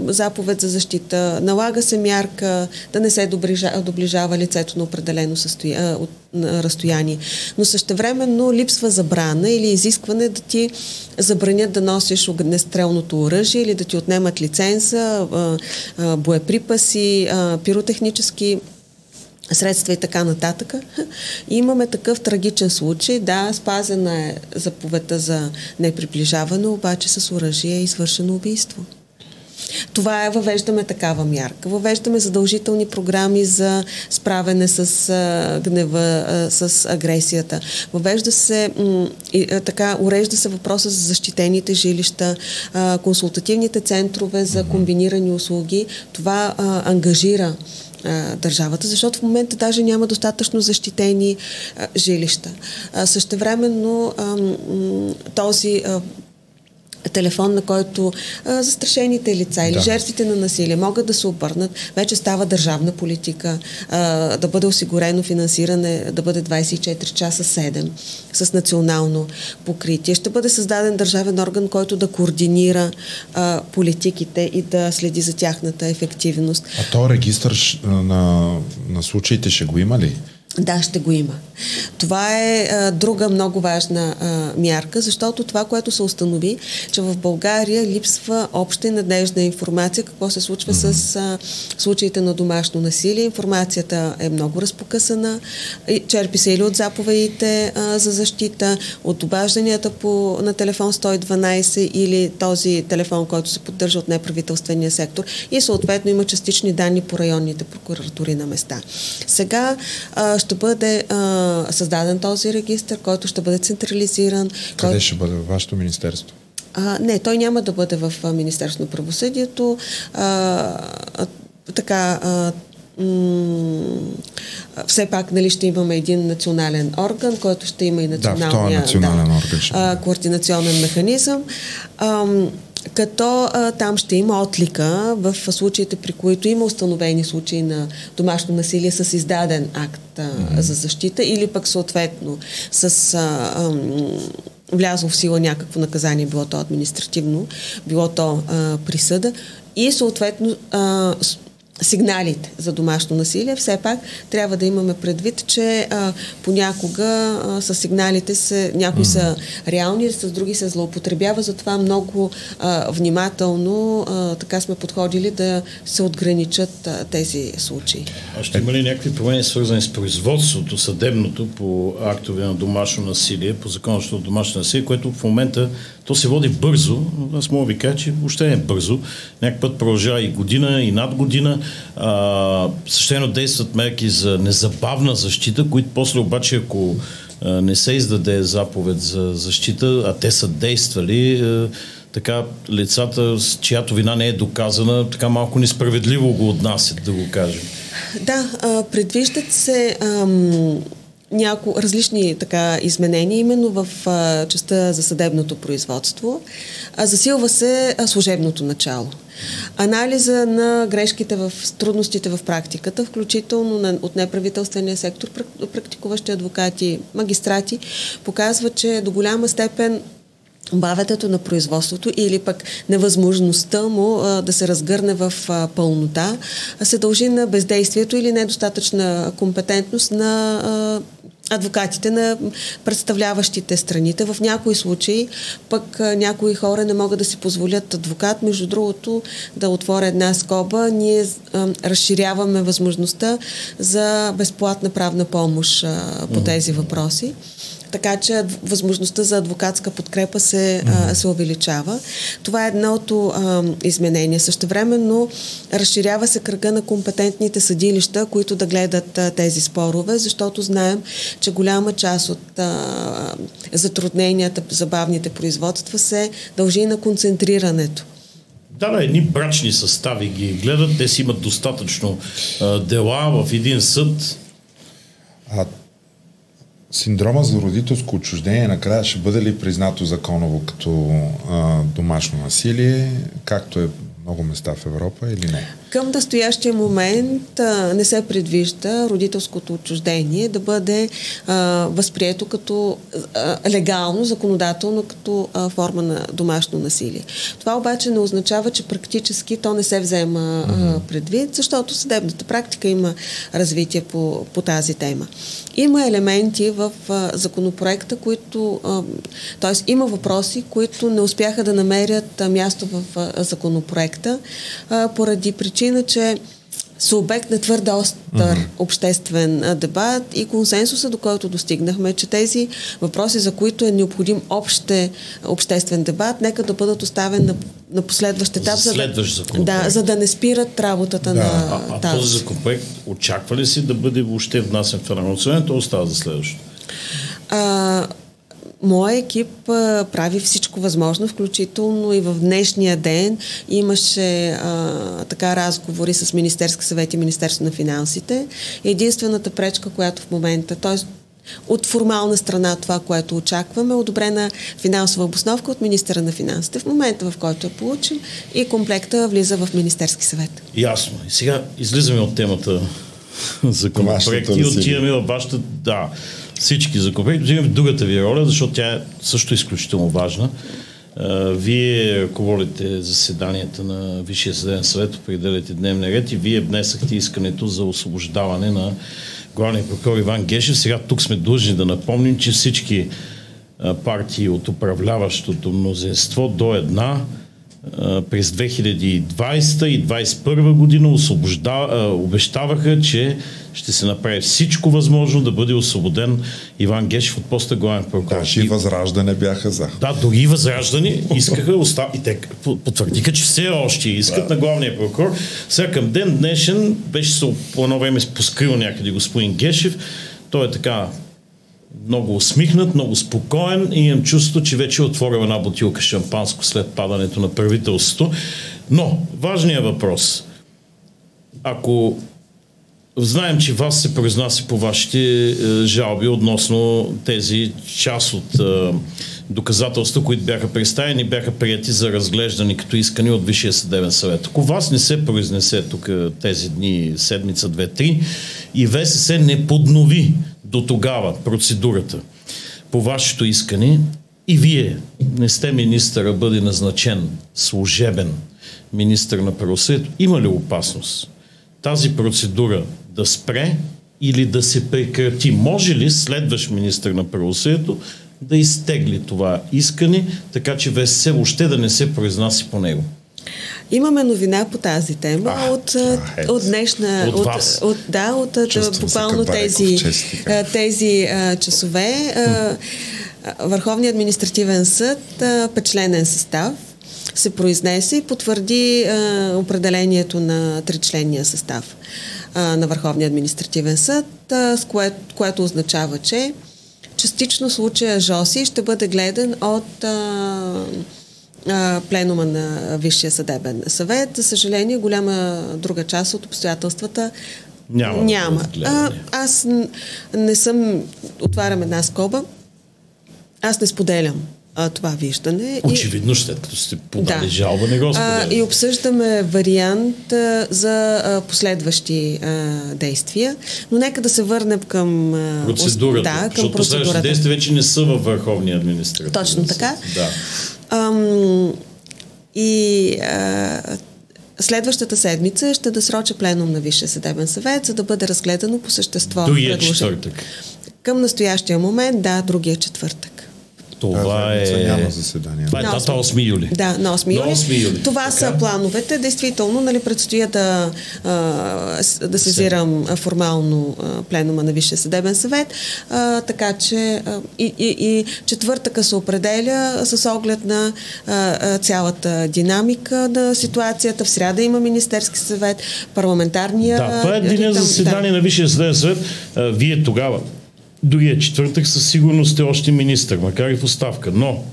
заповед за защита, налага се мярка да не се доближава, доближава лицето на определено състоя, от, на разстояние. Но същевременно липсва забрана или изискване да ти забранят да носиш огнестрелното оръжие или да ти отнемат лиценза, а, боеприпаси, пиротехнически средства и така нататък. И имаме такъв трагичен случай. Да, спазена е заповедта за неприближаване, обаче с оръжие е извършено убийство. Това е, въвеждаме такава мярка. Въвеждаме задължителни програми за справяне с а, гнева, а, с агресията. Въвежда се, м- и, а, така, урежда се въпроса за защитените жилища, а, консултативните центрове за комбинирани услуги. Това а, ангажира държавата, защото в момента даже няма достатъчно защитени а, жилища. А, същевременно а, този телефон, на който а, застрашените лица или да. жертвите на насилие могат да се обърнат, вече става държавна политика, а, да бъде осигурено финансиране, да бъде 24 часа 7 с национално покритие. Ще бъде създаден държавен орган, който да координира а, политиките и да следи за тяхната ефективност. А то регистър на, на случаите ще го има ли? Да, ще го има. Това е а, друга много важна а, мярка, защото това, което се установи, че в България липсва обща и надежна информация какво се случва mm-hmm. с а, случаите на домашно насилие. Информацията е много разпокъсана, черпи се или от заповедите а, за защита, от обажданията по, на телефон 112 или този телефон, който се поддържа от неправителствения сектор и съответно има частични данни по районните прокуратури на места. Сега а, ще бъде а, създаден този регистр, който ще бъде централизиран. Къде който... ще бъде? В вашето министерство? А, не, той няма да бъде в Министерство на правосъдието. А, а, така, а, все пак нали, ще имаме един национален орган, който ще има и националния да, национален да, орган, а, координационен механизъм. А, като а, там ще има отлика в случаите, при които има установени случаи на домашно насилие с издаден акт а, mm-hmm. за защита или пък съответно с а, а, влязло в сила някакво наказание, било то административно, било то а, присъда и съответно а, сигналите за домашно насилие, все пак трябва да имаме предвид, че а, понякога а, с сигналите се, някои mm. са реални, с други се злоупотребява, затова много а, внимателно а, така сме подходили да се отграничат а, тези случаи. А ще има ли някакви промени свързани с производството, съдебното по актове на домашно насилие, по закона за домашно насилие, което в момента то се води бързо, аз мога да ви кажа, че въобще не е бързо. Някак път продължава и година, и над година. А, същено действат мерки за незабавна защита, които после обаче, ако а, не се издаде заповед за защита, а те са действали, а, така лицата, с чиято вина не е доказана, така малко несправедливо го отнасят, да го кажем. Да, предвиждат се ам, няко, различни така изменения именно в а, частта за съдебното производство. А, засилва се а, служебното начало. Анализа на грешките в трудностите в практиката, включително на, от неправителствения сектор, практикуващи адвокати, магистрати, показва, че до голяма степен бавятето на производството или пък невъзможността му а, да се разгърне в а, пълнота се дължи на бездействието или недостатъчна компетентност на а, адвокатите на представляващите страните. В някои случаи пък някои хора не могат да си позволят адвокат. Между другото, да отворя една скоба, ние а, разширяваме възможността за безплатна правна помощ а, по тези въпроси така че възможността за адвокатска подкрепа се, mm-hmm. а, се увеличава. Това е едното а, изменение. Същевременно разширява се кръга на компетентните съдилища, които да гледат а, тези спорове, защото знаем, че голяма част от а, затрудненията, забавните производства се дължи на концентрирането. Да, да, едни брачни състави ги гледат, те си имат достатъчно а, дела в един съд. А Синдрома за родителско отчуждение накрая ще бъде ли признато законово като а, домашно насилие, както е много места в Европа или не? Към настоящия момент а, не се предвижда родителското отчуждение да бъде а, възприето като а, легално, законодателно, като а, форма на домашно насилие. Това обаче не означава, че практически то не се взема а, предвид, защото съдебната практика има развитие по, по тази тема. Има елементи в а, законопроекта, които, т.е. има въпроси, които не успяха да намерят а, място в а, законопроекта а, поради причина, че са обект на твърде остър uh-huh. обществен дебат и консенсуса, до който достигнахме, че тези въпроси, за които е необходим обще, обществен дебат, нека да бъдат оставен на на последващ етап. За следващ законопроект. Да, за да не спират работата Да. на А, а тази. този законопроект очаква ли си да бъде въобще внасен в Народното събрание, то остава за следващото? А, Моя екип а, прави всичко възможно, включително и в днешния ден имаше а, така разговори с Министерски съвет и Министерство на финансите. Единствената пречка, която в момента, т.е. от формална страна това, което очакваме, е одобрена финансова обосновка от министъра на финансите. В момента, в който я получим и комплекта влиза в Министерски съвет. Ясно. И сега излизаме от темата законопроекти Вашата и отиваме във вашата, да, всички законопроекти, отиваме в другата ви роля, защото тя е също изключително важна. Вие ръководите заседанията на Висшия съдебен съвет, определяте дневния ред и вие внесахте искането за освобождаване на главния прокурор Иван Гешев. Сега тук сме длъжни да напомним, че всички партии от управляващото мнозинство до една през 2020 и 2021 година освобожда, обещаваха, че ще се направи всичко възможно да бъде освободен Иван Гешев от поста главен прокурор. Даже и възраждане бяха за. Да, дори и възраждани искаха оста... и те по- потвърдиха, че все още искат на главния прокурор. Сега към ден днешен беше се по едно време поскрил някъде господин Гешев. Той е така много усмихнат, много спокоен и имам чувство, че вече е отворил една бутилка шампанско след падането на правителството. Но, важният въпрос. Ако Знаем, че вас се произнася по вашите е, жалби относно тези част от е, доказателства, които бяха представени, бяха прияти за разглеждане като искани от Висшия съдебен съвет. Ако вас не се произнесе тук е, тези дни, седмица, две, три, и ВСС не поднови до тогава процедурата по вашето искане и вие не сте министър, а бъде назначен служебен министър на правосъдието, има ли опасност тази процедура да спре или да се прекрати? Може ли следващ министър на правосъдието да изтегли това искане, така че ВСС въобще да не се произнася по него? Имаме новина по тази тема А, от, а, е. от днешна... От вас. От, да, от Чувствам буквално тези, а, тези а, часове. А, Върховният административен съд, а, печленен състав, се произнесе и потвърди а, определението на тричленния състав а, на Върховния административен съд, а, с кое, което означава, че частично случая Жоси ще бъде гледан от а, а, пленума на Висшия съдебен съвет. За съжаление, голяма друга част от обстоятелствата Няма да няма. А, аз не съм, отварям една скоба, аз не споделям а, това виждане. И- Очевидно, след като сте подали жалба, не го а, споделяте. и обсъждаме вариант а, за а, последващи а, действия. Но нека да се върнем към а, Процедурата. Да, към защото процедурата. действия вече не са във Върховния административен Точно така. Да. Ам, и а, следващата седмица ще да сроча пленум на Висшия съдебен съвет, за да бъде разгледано по същество. Другия предложение. четвъртък. Към настоящия момент, да, другия четвъртък. Това Тази седмица е... Няма заседание. Това е дата 8 юли. Да, на 8 юли. На 8 юли. Това Така. са плановете. Действително, нали, предстои да, да сезирам формално пленума на Висшия съдебен съвет, а, така че и, и, и четвъртъка се определя с оглед на цялата динамика на ситуацията. В сряда има Министерски съвет, парламентарния... Да, това е деня за заседание на Висшия съдебен съвет. Вие тогава, другия четвъртък, със сигурност сте още министър, макар и в оставка. Но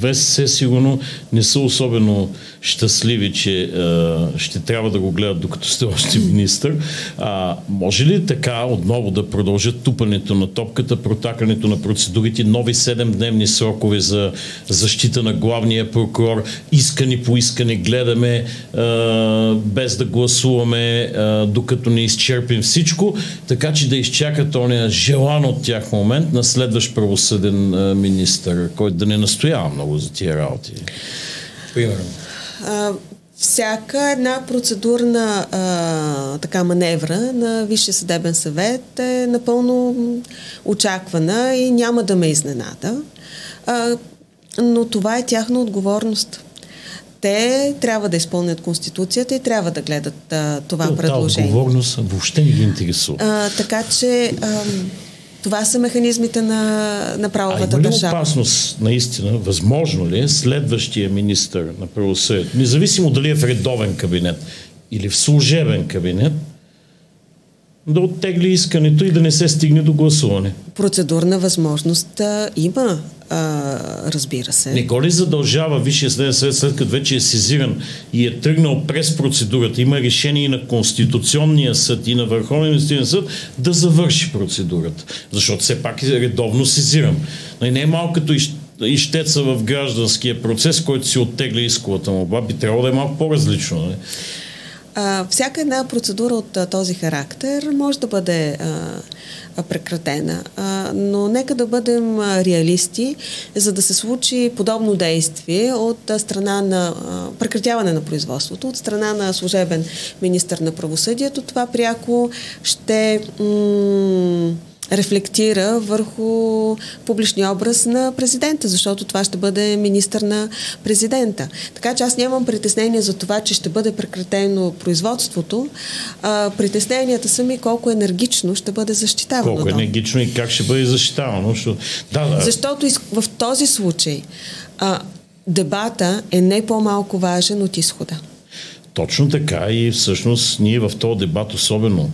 ВСС сигурно не са особено щастливи, че а, ще трябва да го гледат докато сте още министър. А, може ли така отново да продължат тупането на топката, протакането на процедурите, нови 7-дневни срокове за защита на главния прокурор, искани по искане гледаме а, без да гласуваме, а, докато не изчерпим всичко, така че да изчакат ония желан от тях момент на следващ правосъден а, министър, който да не настоява много за тия работи. Примерно. А, всяка една процедурна а, така маневра на Висшия съдебен съвет е напълно очаквана и няма да ме изненада. А, но това е тяхна отговорност. Те трябва да изпълнят Конституцията и трябва да гледат а, това Тази предложение. отговорност въобще не ги интересува. А, така че ам, Това са механизмите на, на правовата а има ли държава. опасност, наистина, възможно ли е следващия министр на правосъдието, независимо дали е в редовен кабинет или в служебен кабинет, да оттегли искането и да не се стигне до гласуване. Процедурна възможност а, има, а, разбира се. Не го ли задължава Висшия съдебен съвет, след като вече е сезиран и е тръгнал през процедурата, има решение и на Конституционния съд и на Върховния административен съд да завърши процедурата. Защото все пак е редовно сезиран. Но не е малко като ищеца в гражданския процес, който си оттегля исковата молба, би трябвало да е малко по-различно. Не? А, всяка една процедура от а, този характер може да бъде а, прекратена, а, но нека да бъдем а, реалисти, за да се случи подобно действие от а, страна на а, прекратяване на производството, от страна на служебен министр на правосъдието. Това пряко ще м- рефлектира върху публичния образ на президента, защото това ще бъде министър на президента. Така че аз нямам притеснение за това, че ще бъде прекратено производството. А, притесненията са ми колко енергично ще бъде защитавано. Колко енергично и как ще бъде защитавано. Защото, да, да. защото в този случай а, дебата е не по-малко важен от изхода. Точно така и всъщност ние в този дебат особено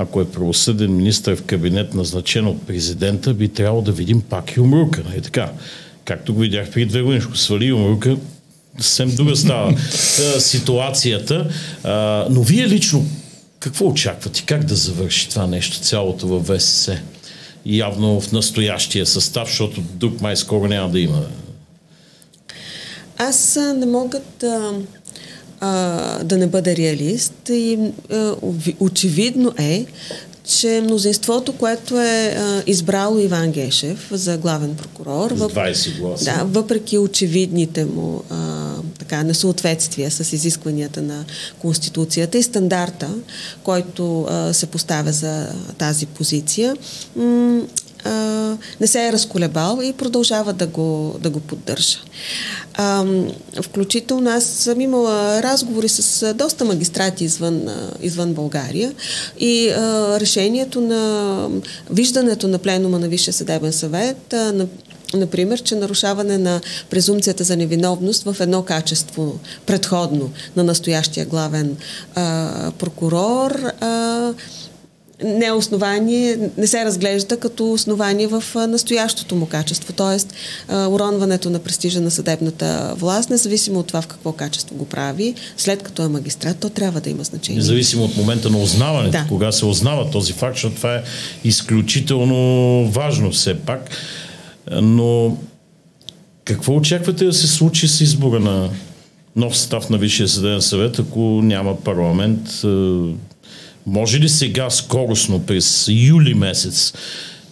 ако е правосъден министър в кабинет назначен от президента, би трябвало да видим пак Юмрука. Нали така? Както го видях при две години, свали Юмрука, съвсем друга става ситуацията. А, но вие лично какво очаквате? Как да завърши това нещо, цялото във ВСС? Явно в настоящия състав, защото друг май скоро няма да има. Аз не мога да а, да не бъде реалист и а, очевидно е, че мнозинството, което е а, избрало Иван Гешев за главен прокурор, въп... 20 гласа. Да, въпреки очевидните му а, така, несъответствия с изискванията на Конституцията и стандарта, който а, се поставя за тази позиция, м- а, не се е разколебал и продължава да го, да го поддържа. А, включително аз съм имала разговори с доста магистрати извън, извън България и а, решението на виждането на пленума на Висшия съдебен съвет а, на Например, че нарушаване на презумцията за невиновност в едно качество предходно на настоящия главен а, прокурор а, не е основание, не се разглежда като основание в настоящото му качество, т.е. уронването на престижа на съдебната власт, независимо от това в какво качество го прави, след като е магистрат, то трябва да има значение. Независимо от момента на узнаването, да. кога се узнава този факт, защото това е изключително важно все пак. Но какво очаквате да се случи с избора на нов състав на Висшия съдебен съвет, ако няма парламент? Може ли сега скоростно през юли месец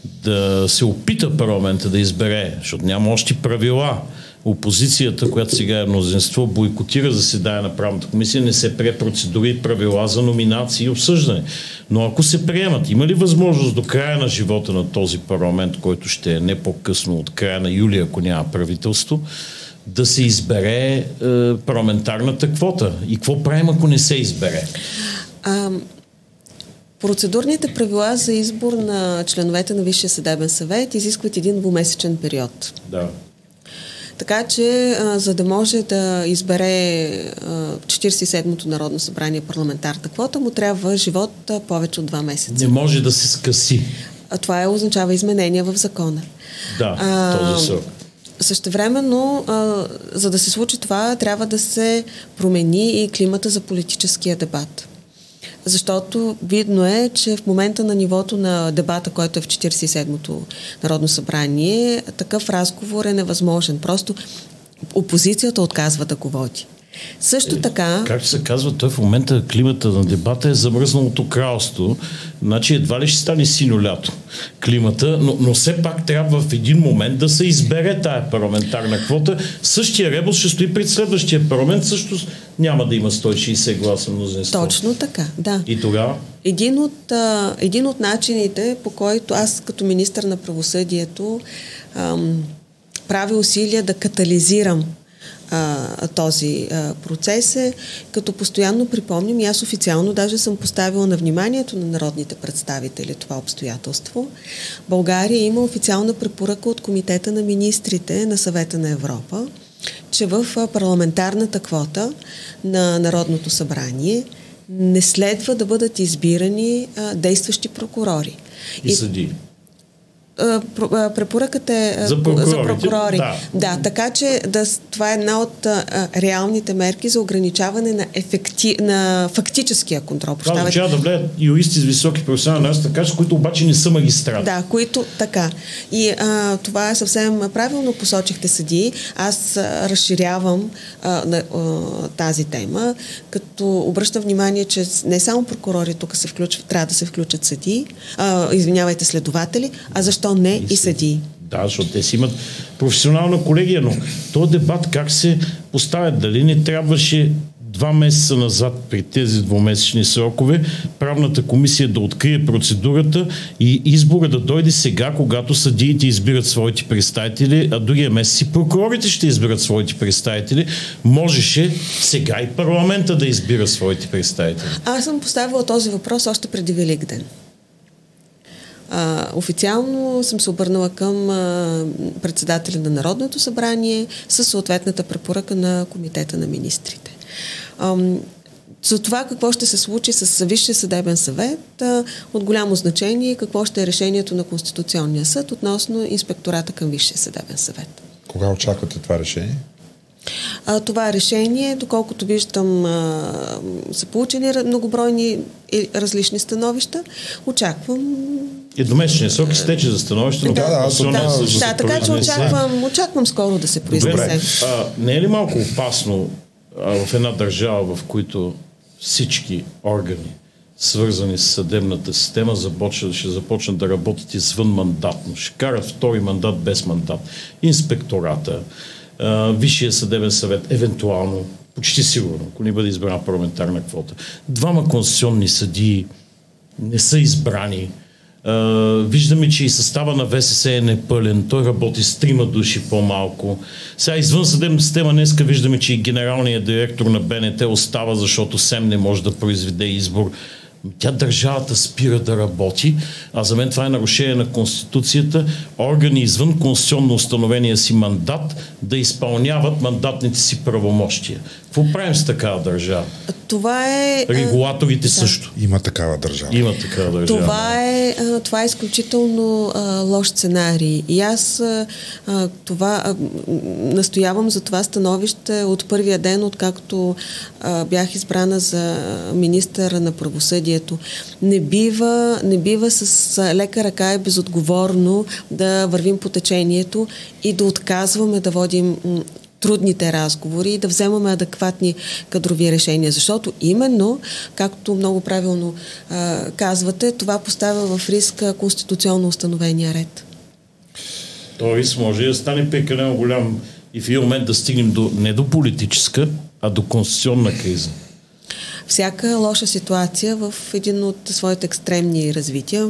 да се опита парламента да избере, защото няма още правила. Опозицията, която сега е мнозинство, бойкотира заседание на правната комисия, не се прие процедури правила за номинации и обсъждане. Но ако се приемат, има ли възможност до края на живота на този парламент, който ще е не по-късно от края на юли, ако няма правителство, да се избере е, парламентарната квота? И какво правим, ако не се избере? Процедурните правила за избор на членовете на Висшия съдебен съвет изискват един двумесечен период. Да. Така че, а, за да може да избере а, 47-то Народно събрание парламентарна квота, му трябва живот а, повече от два месеца. Не може да се скъси. А това е, означава изменения в закона. Да, а, този срок. Същевременно, а, за да се случи това, трябва да се промени и климата за политическия дебат защото видно е, че в момента на нивото на дебата, който е в 47-то Народно събрание, такъв разговор е невъзможен. Просто опозицията отказва да го води. Също така... Как се казва, той в момента климата на дебата е замръзналото кралство. Значи едва ли ще стане сино лято климата, но, но все пак трябва в един момент да се избере тая парламентарна квота. Същия ребус ще стои пред следващия парламент, също няма да има 160 гласа мнозинство. Точно така, да. И тогава? Един от, а, един от начините, по който аз като министър на правосъдието ам, правя усилия да катализирам а, този а, процес е, като постоянно припомням, и аз официално даже съм поставила на вниманието на народните представители това обстоятелство. България има официална препоръка от Комитета на министрите на съвета на Европа, че в парламентарната квота на Народното събрание не следва да бъдат избирани а, действащи прокурори. И, и съди препоръката е за, за прокурори. Да. да, така че да, това е една от а, реалните мерки за ограничаване на, ефекти, на фактическия контрол. Това означава да влеят юристи с високи професионални нас, така които обаче не са магистрати. Да, които така. И а, това е съвсем правилно посочихте съдии. Аз а, разширявам а, на, а, тази тема, като обръщам внимание, че не само прокурори тук се включват, трябва да се включат съдии, а, извинявайте, следователи, а защо защо не и, и съдии? Да, защото те си имат професионална колегия, но този дебат как се поставят? Дали не трябваше два месеца назад при тези двумесечни срокове правната комисия да открие процедурата и избора да дойде сега, когато съдиите избират своите представители, а другия месец и прокурорите ще избират своите представители. Можеше сега и парламента да избира своите представители. Аз съм поставила този въпрос още преди Велик ден. А, официално съм се обърнала към а, председателя на Народното събрание с съответната препоръка на Комитета на министрите. А, за това какво ще се случи с Висшия съдебен съвет, а, от голямо значение какво ще е решението на Конституционния съд относно инспектората към Висшия съдебен съвет. Кога очаквате това решение? А, това решение, доколкото виждам, а, са получени многобройни различни становища. Очаквам. Едномесечния срок изтече за становище, но да, да, да, да, да, така че очаквам, очаквам скоро да се произнесе. А, не е ли малко опасно а, в една държава, в които всички органи, свързани с съдебната система, започнат, ще започнат да работят извън мандатно. Ще карат втори мандат без мандат. Инспектората, Висшия съдебен съвет, евентуално, почти сигурно, ако не бъде избрана парламентарна квота. Двама конституционни съдии не са избрани. Виждаме, че и състава на ВСС е непълен. Той работи с трима души по-малко. Сега извън съдебна система днеска виждаме, че и генералният директор на БНТ остава, защото СЕМ не може да произведе избор тя държавата спира да работи, а за мен това е нарушение на Конституцията, органи извън конституционно установения си мандат да изпълняват мандатните си правомощия. Какво правим с такава държава? Това е... Регулаторите да. също. Има такава държава. Има такава държава. Това е, това е изключително а, лош сценарий. И аз а, това а, настоявам за това становище от първия ден, откакто а, бях избрана за министър на правосъдието. Не бива, не бива с лека ръка и безотговорно да вървим по течението и да отказваме да водим трудните разговори и да вземаме адекватни кадрови решения. Защото именно, както много правилно а, казвате, това поставя в риск конституционно установения ред. Риск може да стане прекалено голям и в един момент да стигнем до, не до политическа, а до конституционна криза. Всяка лоша ситуация в един от своите екстремни развития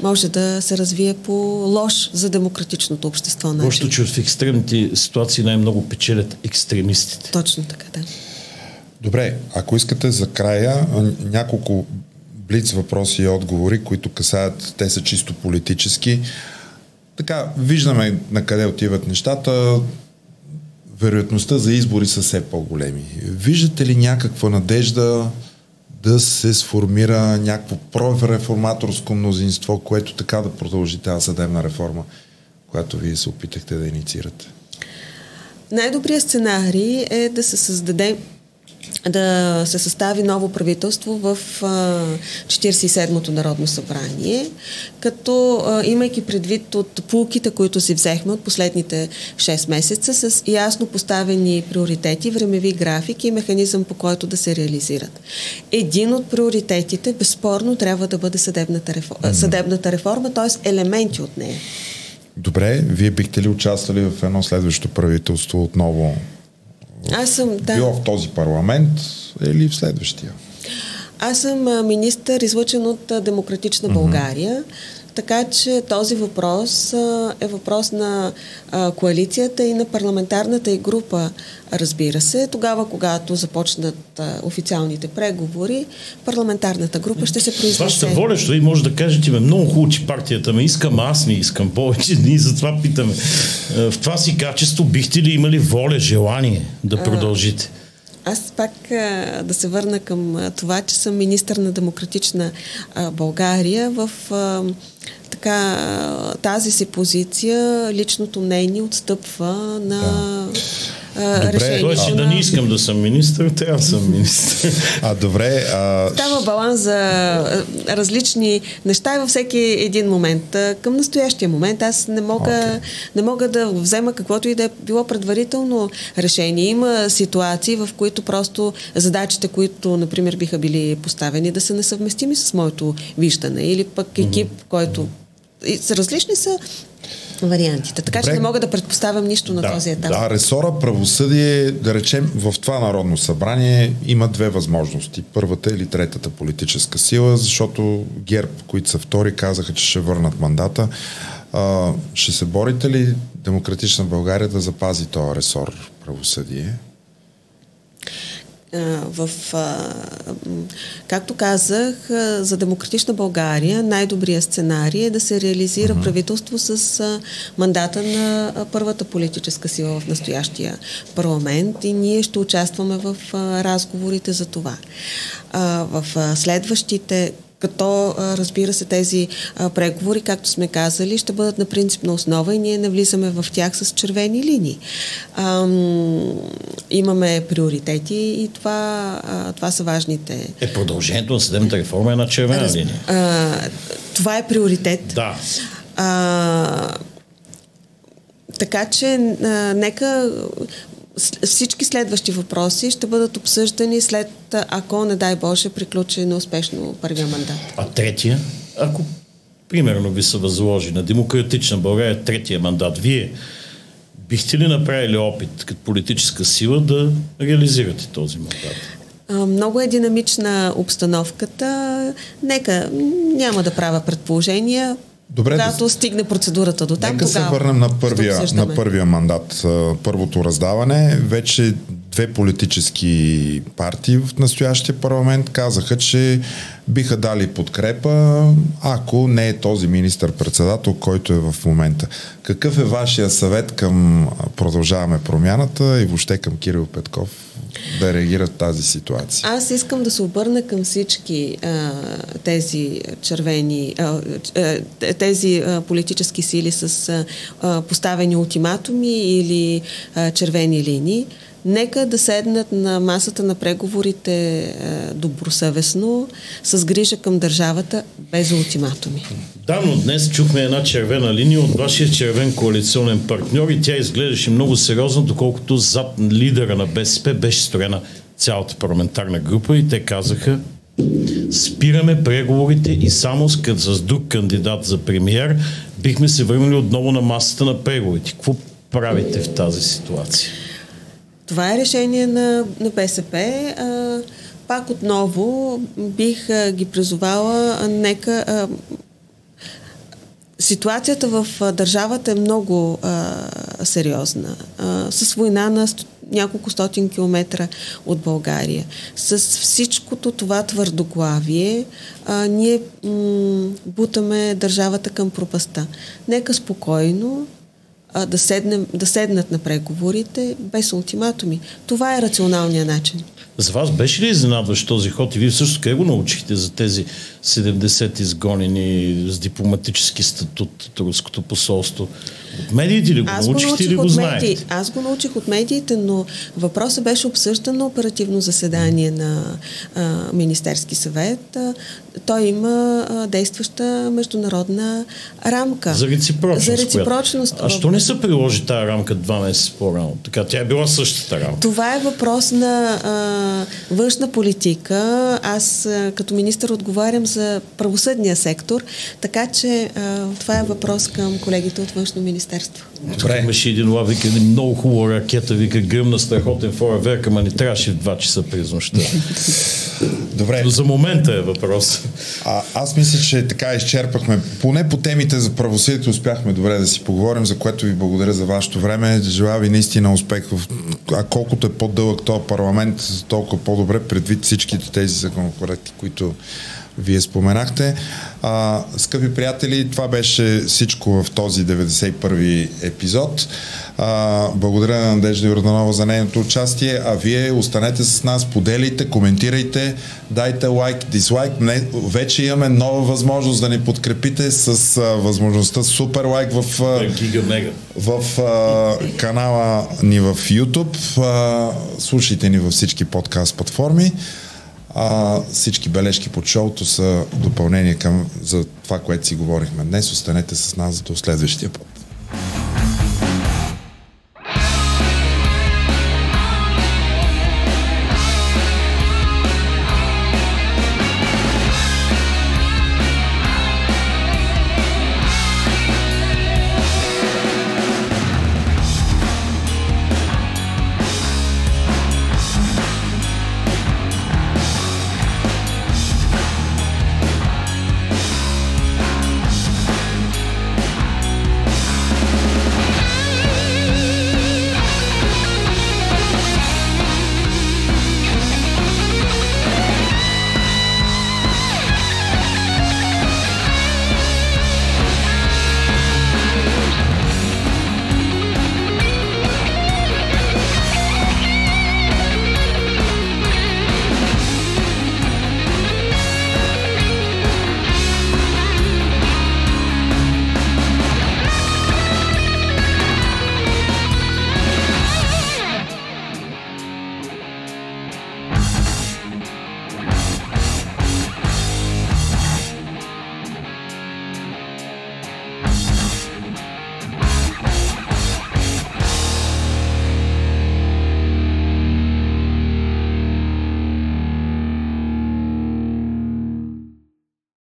може да се развие по лош за демократичното общество. Начин. Лошото, че в екстремните ситуации най-много печелят екстремистите. Точно така, да. Добре, ако искате за края няколко блиц въпроси и отговори, които касаят, те са чисто политически. Така, виждаме на къде отиват нещата. Вероятността за избори са все по-големи. Виждате ли някаква надежда да се сформира някакво прореформаторско мнозинство, което така да продължи тази съдебна реформа, която вие се опитахте да инициирате? Най-добрият сценарий е да се създаде да се състави ново правителство в 47-то Народно събрание, като имайки предвид от пулките, които си взехме от последните 6 месеца, с ясно поставени приоритети, времеви графики и механизъм по който да се реализират. Един от приоритетите, безспорно, трябва да бъде съдебната реформа, съдебната реформа т.е. елементи от нея. Добре, вие бихте ли участвали в едно следващо правителство отново аз съм, да. Било в този парламент или в следващия? Аз съм министър, излъчен от Демократична България. Mm-hmm. Така че този въпрос а, е въпрос на а, коалицията и на парламентарната и група, разбира се. Тогава, когато започнат а, официалните преговори, парламентарната група ще се произнесе. Вашата воля, що и може да кажете, ме много хубаво, че партията ме искам, аз не искам повече, ние затова питаме. В това си качество бихте ли имали воля, желание да продължите? Аз пак а, да се върна към а, това, че съм министър на демократична а, България. В а, така, тази си позиция личното мнение отстъпва на да добре, решението. Тоест, да не искам да съм министър, трябва да съм министър. А, добре. А... Става баланс за различни неща и във всеки един момент. Към настоящия момент аз не мога, okay. не мога да взема каквото и да е било предварително решение. Има ситуации, в които просто задачите, които, например, биха били поставени да са несъвместими с моето виждане или пък екип, mm-hmm. който и различни са вариантите. Така Добре. че не мога да предпоставям нищо на да, този етап. Да, ресора правосъдие, да речем, в това Народно събрание има две възможности. Първата или третата политическа сила, защото ГЕРБ, които са втори, казаха, че ще върнат мандата. А, ще се борите ли Демократична България да запази този ресор правосъдие? В, както казах, за демократична България най-добрият сценарий е да се реализира uh-huh. правителство с мандата на първата политическа сила в настоящия парламент и ние ще участваме в разговорите за това. В следващите като разбира се тези преговори, както сме казали, ще бъдат на принципна основа и ние не влизаме в тях с червени линии. Ам, имаме приоритети и това, а, това са важните. Е, продължението на съдебната реформа е на червена Раз, линия. А, това е приоритет. Да. А, така че а, нека всички следващи въпроси ще бъдат обсъждани след, ако, не дай Боже, приключи неуспешно първия мандат. А третия? Ако, примерно, ви се възложи на Демократична България третия мандат, вие бихте ли направили опит като политическа сила да реализирате този мандат? Много е динамична обстановката. Нека, няма да правя предположения. Добре, когато да... стигне процедурата до там, Нека се върнем на първия, на първия мандат, първото раздаване. Вече две политически партии в настоящия парламент казаха, че биха дали подкрепа, ако не е този министър-председател, който е в момента. Какъв е вашия съвет към Продължаваме промяната и въобще към Кирил Петков да реагират тази ситуация? Аз искам да се обърна към всички а, тези червени, а, тези а, политически сили с а, поставени ултиматуми или а, червени линии. Нека да седнат на масата на преговорите е, добросъвестно, с грижа към държавата, без ултиматуми. Да, но днес чухме една червена линия от вашия червен коалиционен партньор и тя изглеждаше много сериозно, доколкото зад лидера на БСП беше строена цялата парламентарна група и те казаха спираме преговорите и само с, с друг кандидат за премиер бихме се върнали отново на масата на преговорите. Какво правите в тази ситуация? Това е решение на, на БСП. А, пак отново бих а, ги призовала, а, нека. А, ситуацията в а, държавата е много а, сериозна. А, с война на няколко стотин километра от България. С всичкото това твърдоглавие, а, ние м- бутаме държавата към пропаста. Нека спокойно а, да, седнем, да седнат на преговорите без ултиматуми. Това е рационалният начин. За вас беше ли изненадващ този ход и вие също къде го научихте за тези 70 изгонени с дипломатически статут от руското посолство? От медиите ли го Аз научихте или го знаете? Аз го научих от медиите, но въпросът беше обсъждан на оперативно заседание на а, Министерски съвет. А, той има а, действаща международна рамка. За реципрочност. За реципрочност. А що не се приложи тази рамка два месеца по-рано? Така, тя е била същата рамка. Това е въпрос на а, външна политика. Аз а, като министър отговарям за правосъдния сектор, така че а, това е въпрос към колегите от външно министерство. Добре. Имаше един лав, вика, много хубава ракета, вика, гръмна страхотен фойерверк, ама не трябваше в 2 часа през нощта. Добре. За момента е въпрос. А, аз мисля, че така изчерпахме. Поне по темите за правосъдието успяхме добре да си поговорим, за което ви благодаря за вашето време. Желая ви наистина успех. В... А колкото е по-дълъг този парламент, толкова по-добре предвид всичките тези законопроекти, които вие споменахте. А, скъпи приятели, това беше всичко в този 91-и епизод. А, благодаря на Надежда Йорданова за нейното участие, а вие останете с нас, поделите, коментирайте, дайте лайк, дизлайк. Не, вече имаме нова възможност да ни подкрепите с а, възможността супер лайк в, а, в а, канала ни в YouTube. А, слушайте ни във всички подкаст платформи. А, всички бележки под шоуто са допълнение към за това, което си говорихме днес. Останете с нас до следващия път.